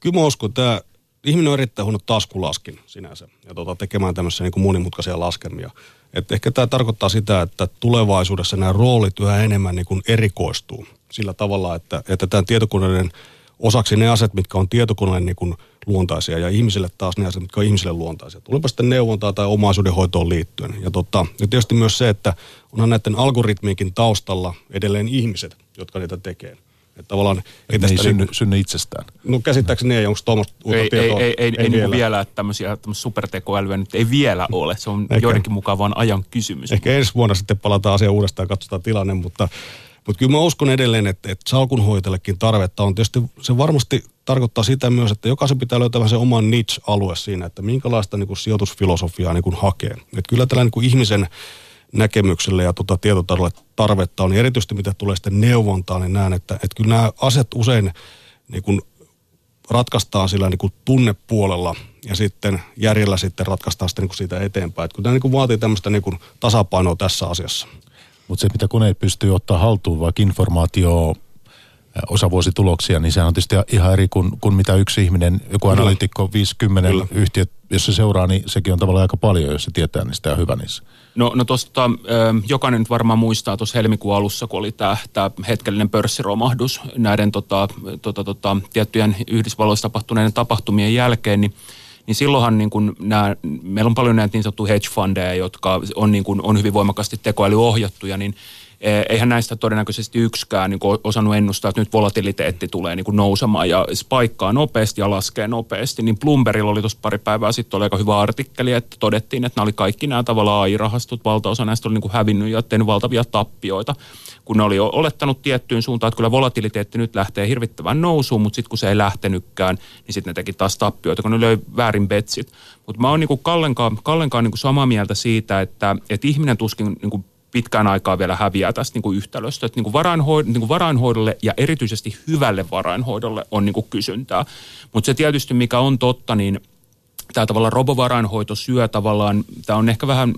kyllä mä uskon, tämä ihminen on erittäin huono taskulaskin sinänsä ja tota, tekemään tämmöisiä niin monimutkaisia laskelmia. Et ehkä tämä tarkoittaa sitä, että tulevaisuudessa nämä roolit yhä enemmän niin kuin erikoistuu sillä tavalla, että, että tämän tietokoneiden osaksi ne aset, mitkä on tietokoneen niin kuin luontaisia ja ihmisille taas ne asiat, mitkä on ihmisille luontaisia. Tulepa sitten neuvontaa tai omaisuudenhoitoon liittyen. Ja, tota, ja tietysti myös se, että onhan näiden algoritmiikin taustalla edelleen ihmiset, jotka niitä tekee. Että tavallaan ei tästä synny, niin, synny itsestään. No käsittääkseni ei, onko Tuomas uutta ei, tietoa? Ei, ei, ei, ei vielä. Niin vielä, että tämmöisiä supertekoälyä nyt ei vielä ole. Se on Ehkä. joidenkin mukaan vain ajan kysymys. Ehkä ensi vuonna sitten palataan asiaan uudestaan ja katsotaan tilanne, mutta mutta kyllä mä uskon edelleen, että, että salkunhoitajallekin tarvetta on. Tietysti se varmasti tarkoittaa sitä myös, että jokaisen pitää löytää se oman niche-alue siinä, että minkälaista niin kuin sijoitusfilosofiaa niin kuin hakee. Että kyllä tällä niin kuin ihmisen näkemykselle ja tuota tietotadolle tarvetta on. Ja erityisesti mitä tulee sitten neuvontaan, niin näen, että, että kyllä nämä asiat usein niin kuin ratkaistaan sillä niin kuin tunnepuolella ja sitten järjellä sitten ratkaistaan sitten niin kuin siitä eteenpäin. Että kyllä tämä niin kuin vaatii tämmöistä niin kuin tasapainoa tässä asiassa. Mutta se, mitä koneet pystyy ottaa haltuun, vaikka informaatio osavuosituloksia, niin se on tietysti ihan eri kuin, kuin mitä yksi ihminen, joku analytikko, 50 yhtiöt, jos se seuraa, niin sekin on tavallaan aika paljon, jos se tietää, niin sitä on hyvä niissä. No, no tuosta jokainen nyt varmaan muistaa tuossa helmikuun alussa, kun oli tämä hetkellinen pörssiromahdus näiden tota, tota, tota, tiettyjen Yhdysvalloissa tapahtuneiden tapahtumien jälkeen, niin niin silloinhan niin kuin nämä, meillä on paljon näitä niin sanottuja hedge fundeja, jotka on, niin kuin, on hyvin voimakkaasti tekoälyohjattuja, niin eihän näistä todennäköisesti yksikään niin osannut ennustaa, että nyt volatiliteetti tulee niin nousemaan ja spaikkaa nopeasti ja laskee nopeasti. Niin Bloombergilla oli tuossa pari päivää sitten oli aika hyvä artikkeli, että todettiin, että nämä oli kaikki nämä tavallaan AI-rahastot, valtaosa näistä oli niin hävinnyt ja tehnyt valtavia tappioita kun ne oli olettanut tiettyyn suuntaan, että kyllä volatiliteetti nyt lähtee hirvittävän nousuun, mutta sitten kun se ei lähtenytkään, niin sitten ne teki taas tappioita, kun ne löi väärin betsit. Mutta mä oon niin Kallenkaan, Kallenkaan niin samaa mieltä siitä, että, että ihminen tuskin niin pitkään aikaa vielä häviää tästä niin kuin yhtälöstä. Että niin kuin varainhoid, niin kuin varainhoidolle ja erityisesti hyvälle varainhoidolle on niin kuin kysyntää. Mutta se tietysti mikä on totta, niin tämä tavalla robovarainhoito syö tavallaan, tämä on ehkä vähän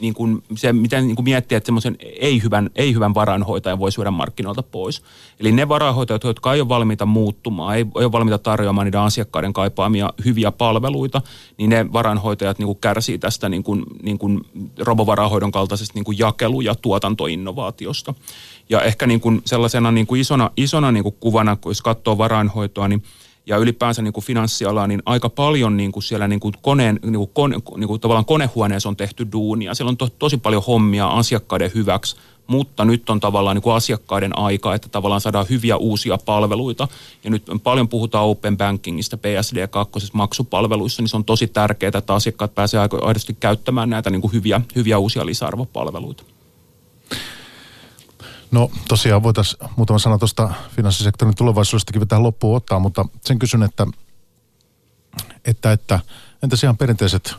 niin kuin se, miten niin kuin miettiä, että semmoisen ei-hyvän, ei-hyvän varainhoitajan voi syödä markkinoilta pois. Eli ne varainhoitajat, jotka ei ole valmiita muuttumaan, ei, ei ole valmiita tarjoamaan niiden asiakkaiden kaipaamia hyviä palveluita, niin ne varainhoitajat niin kuin kärsii tästä niin kuin, niin kuin robovarainhoidon kaltaisesta niin kuin jakelu- ja tuotantoinnovaatiosta. Ja ehkä niin kuin sellaisena niin kuin isona, isona niin kuin kuvana, kun jos katsoo varainhoitoa, niin – ja ylipäänsä niin kuin finanssialaa, niin aika paljon niin kuin siellä niin kuin koneen, niin kuin kone, niin kuin tavallaan konehuoneessa on tehty duunia. Siellä on to, tosi paljon hommia asiakkaiden hyväksi, mutta nyt on tavallaan niin kuin asiakkaiden aika, että tavallaan saadaan hyviä uusia palveluita. Ja nyt paljon puhutaan open bankingista, PSD2 maksupalveluissa, niin se on tosi tärkeää, että asiakkaat pääsevät aidosti käyttämään näitä niin kuin hyviä, hyviä uusia lisäarvopalveluita. No tosiaan voitaisiin muutama sana tuosta finanssisektorin tulevaisuudestakin tähän loppuun ottaa, mutta sen kysyn, että, että, että entäs ihan perinteiset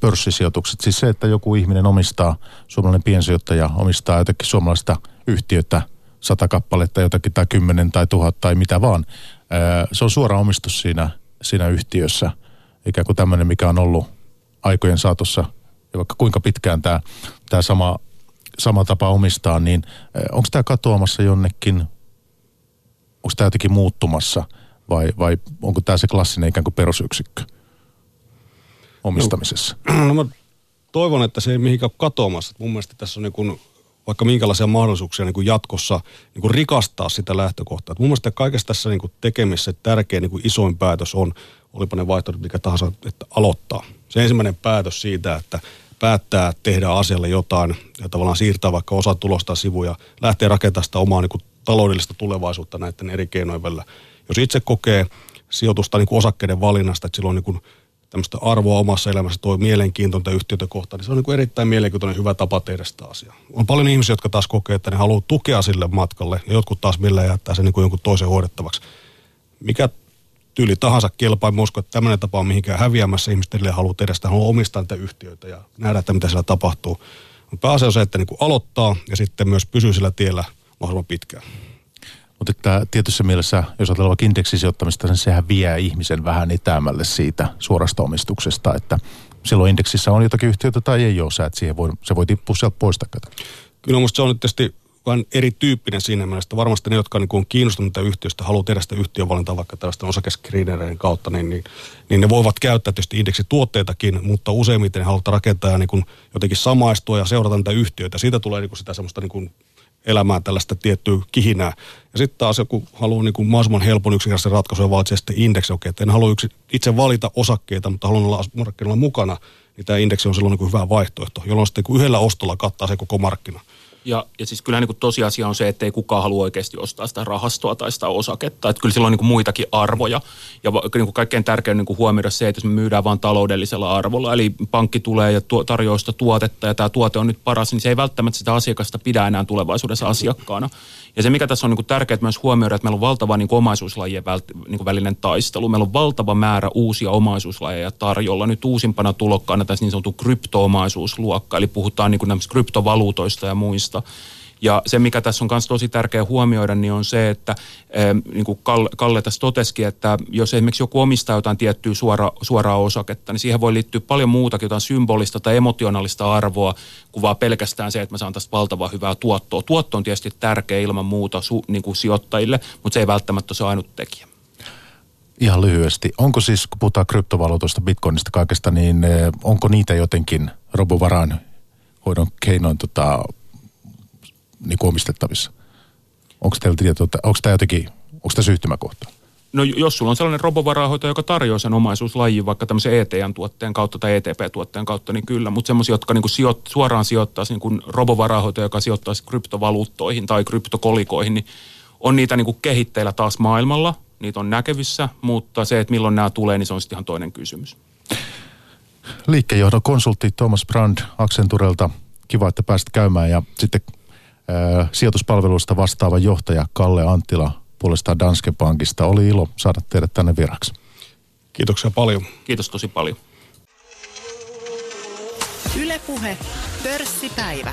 pörssisijoitukset, siis se, että joku ihminen omistaa, suomalainen piensijoittaja omistaa jotakin suomalaista yhtiötä, sata kappaletta, jotakin tai kymmenen tai tuhat tai mitä vaan. Se on suora omistus siinä, siinä yhtiössä, ikään kuin tämmöinen, mikä on ollut aikojen saatossa ja vaikka kuinka pitkään tämä, tämä sama sama tapa omistaa, niin eh, onko tämä katoamassa jonnekin, onko tämä jotenkin muuttumassa vai, vai onko tämä se klassinen ikään kuin perusyksikkö omistamisessa? No, *clears throat* no mä toivon, että se ei mihinkään katoamassa. Mun mielestä tässä on niin vaikka minkälaisia mahdollisuuksia niin jatkossa niin kuin rikastaa sitä lähtökohtaa. Et mun mielestä kaikessa tässä niin tekemisessä tärkeä niin isoin päätös on, olipa ne vaihtoehdot mikä tahansa, että aloittaa. Se ensimmäinen päätös siitä, että päättää tehdä asialle jotain ja tavallaan siirtää vaikka osa tulosta sivuja, lähtee rakentamaan sitä omaa niin kuin taloudellista tulevaisuutta näiden eri keinojen välillä. Jos itse kokee sijoitusta niin kuin osakkeiden valinnasta, että silloin niin kuin tämmöistä arvoa omassa elämässä, tuo mielenkiintoista yhtiötä kohtaan, niin se on niin kuin erittäin mielenkiintoinen hyvä tapa tehdä sitä asiaa. On paljon ihmisiä, jotka taas kokee, että ne haluaa tukea sille matkalle, ja jotkut taas millä jättää sen niin kuin jonkun toisen hoidettavaksi. Mikä tyyli tahansa kelpaa, en usko, että tämmöinen tapa on mihinkään häviämässä. Ihmiset edelleen haluaa tehdä sitä, haluaa omistaa niitä yhtiöitä ja nähdä, että mitä siellä tapahtuu. Mutta pääasia on se, että niin kuin aloittaa ja sitten myös pysyy sillä tiellä mahdollisimman pitkään. Mutta että tietyssä mielessä, jos ajatellaan vaikka indeksisijoittamista, niin sehän vie ihmisen vähän etäämälle siitä suorasta omistuksesta, että silloin indeksissä on jotakin yhtiötä tai ei ole, sä et siihen voi, se voi tippua sieltä pois Kyllä minusta se on nyt tietysti vähän erityyppinen siinä mielessä. Varmasti ne, jotka niin on kiinnostuneita yhtiöstä, haluaa tehdä sitä yhtiövalintaa vaikka tällaisten osakeskriinereiden kautta, niin, niin, niin, ne voivat käyttää tietysti indeksituotteitakin, mutta useimmiten ne haluavat rakentaa niin kuin jotenkin samaistua ja seurata niitä yhtiöitä. Siitä tulee niin kuin sitä semmoista niin kuin elämää tällaista tiettyä kihinää. Ja sitten taas joku haluaa niin kuin mahdollisimman helpon yksinkertaisen ratkaisun ja valitsee sitten indeksi. Okei, että en halua yksi, itse valita osakkeita, mutta haluan olla markkinoilla mukana, niin tämä indeksi on silloin niin kuin hyvä vaihtoehto, jolloin sitten kun yhdellä ostolla kattaa se koko markkina. Ja, ja siis kyllä niin kuin tosiasia on se, että ei kukaan halua oikeasti ostaa sitä rahastoa tai sitä osaketta. Että kyllä sillä on niin kuin muitakin arvoja. Ja niin kuin kaikkein tärkein niin kuin huomioida se, että jos me myydään vain taloudellisella arvolla, eli pankki tulee ja tuo, tarjoaa sitä tuotetta ja tämä tuote on nyt paras, niin se ei välttämättä sitä asiakasta pidä enää tulevaisuudessa asiakkaana. Ja se, mikä tässä on niin kuin tärkeää myös huomioida, että meillä on valtava niin kuin omaisuuslajien vält, niin kuin välinen taistelu. Meillä on valtava määrä uusia omaisuuslajeja tarjolla. Nyt uusimpana tulokkaana tässä niin sanottu kryptoomaisuusluokka, eli puhutaan niin kuin kryptovaluutoista ja muista. Ja se, mikä tässä on myös tosi tärkeä huomioida, niin on se, että niin kuin Kalle, tässä totesikin, että jos esimerkiksi joku omistaa jotain tiettyä suora, suoraa osaketta, niin siihen voi liittyä paljon muutakin, jotain symbolista tai emotionaalista arvoa, kuin vaan pelkästään se, että mä saan tästä valtavaa hyvää tuottoa. Tuotto on tietysti tärkeä ilman muuta su, niin kuin sijoittajille, mutta se ei välttämättä se ainut tekijä. Ihan lyhyesti. Onko siis, kun puhutaan kryptovaluutoista, bitcoinista kaikesta, niin onko niitä jotenkin robovaraan hoidon keinoin tota, niin kuin omistettavissa? Onko teillä tietoa, onko tämä jotenkin, onko tässä yhtymäkohta? No jos sulla on sellainen robovarahoitaja, joka tarjoaa sen omaisuuslajin vaikka tämmöisen ETN-tuotteen kautta tai ETP-tuotteen kautta, niin kyllä. Mutta semmoisia, jotka niinku sijoit, suoraan sijoittaisi niin robovarahoitaja, joka sijoittaisi kryptovaluuttoihin tai kryptokolikoihin, niin on niitä niinku kehitteillä taas maailmalla. Niitä on näkevissä, mutta se, että milloin nämä tulee, niin se on sitten ihan toinen kysymys. Liikkeenjohdon konsultti Thomas Brand Accenturelta. Kiva, että pääsit käymään ja sitten sijoituspalveluista vastaava johtaja Kalle Anttila puolestaan Danske Bankista. Oli ilo saada teidät tänne viraksi. Kiitoksia paljon. Kiitos tosi paljon. Ylepuhe pörssipäivä.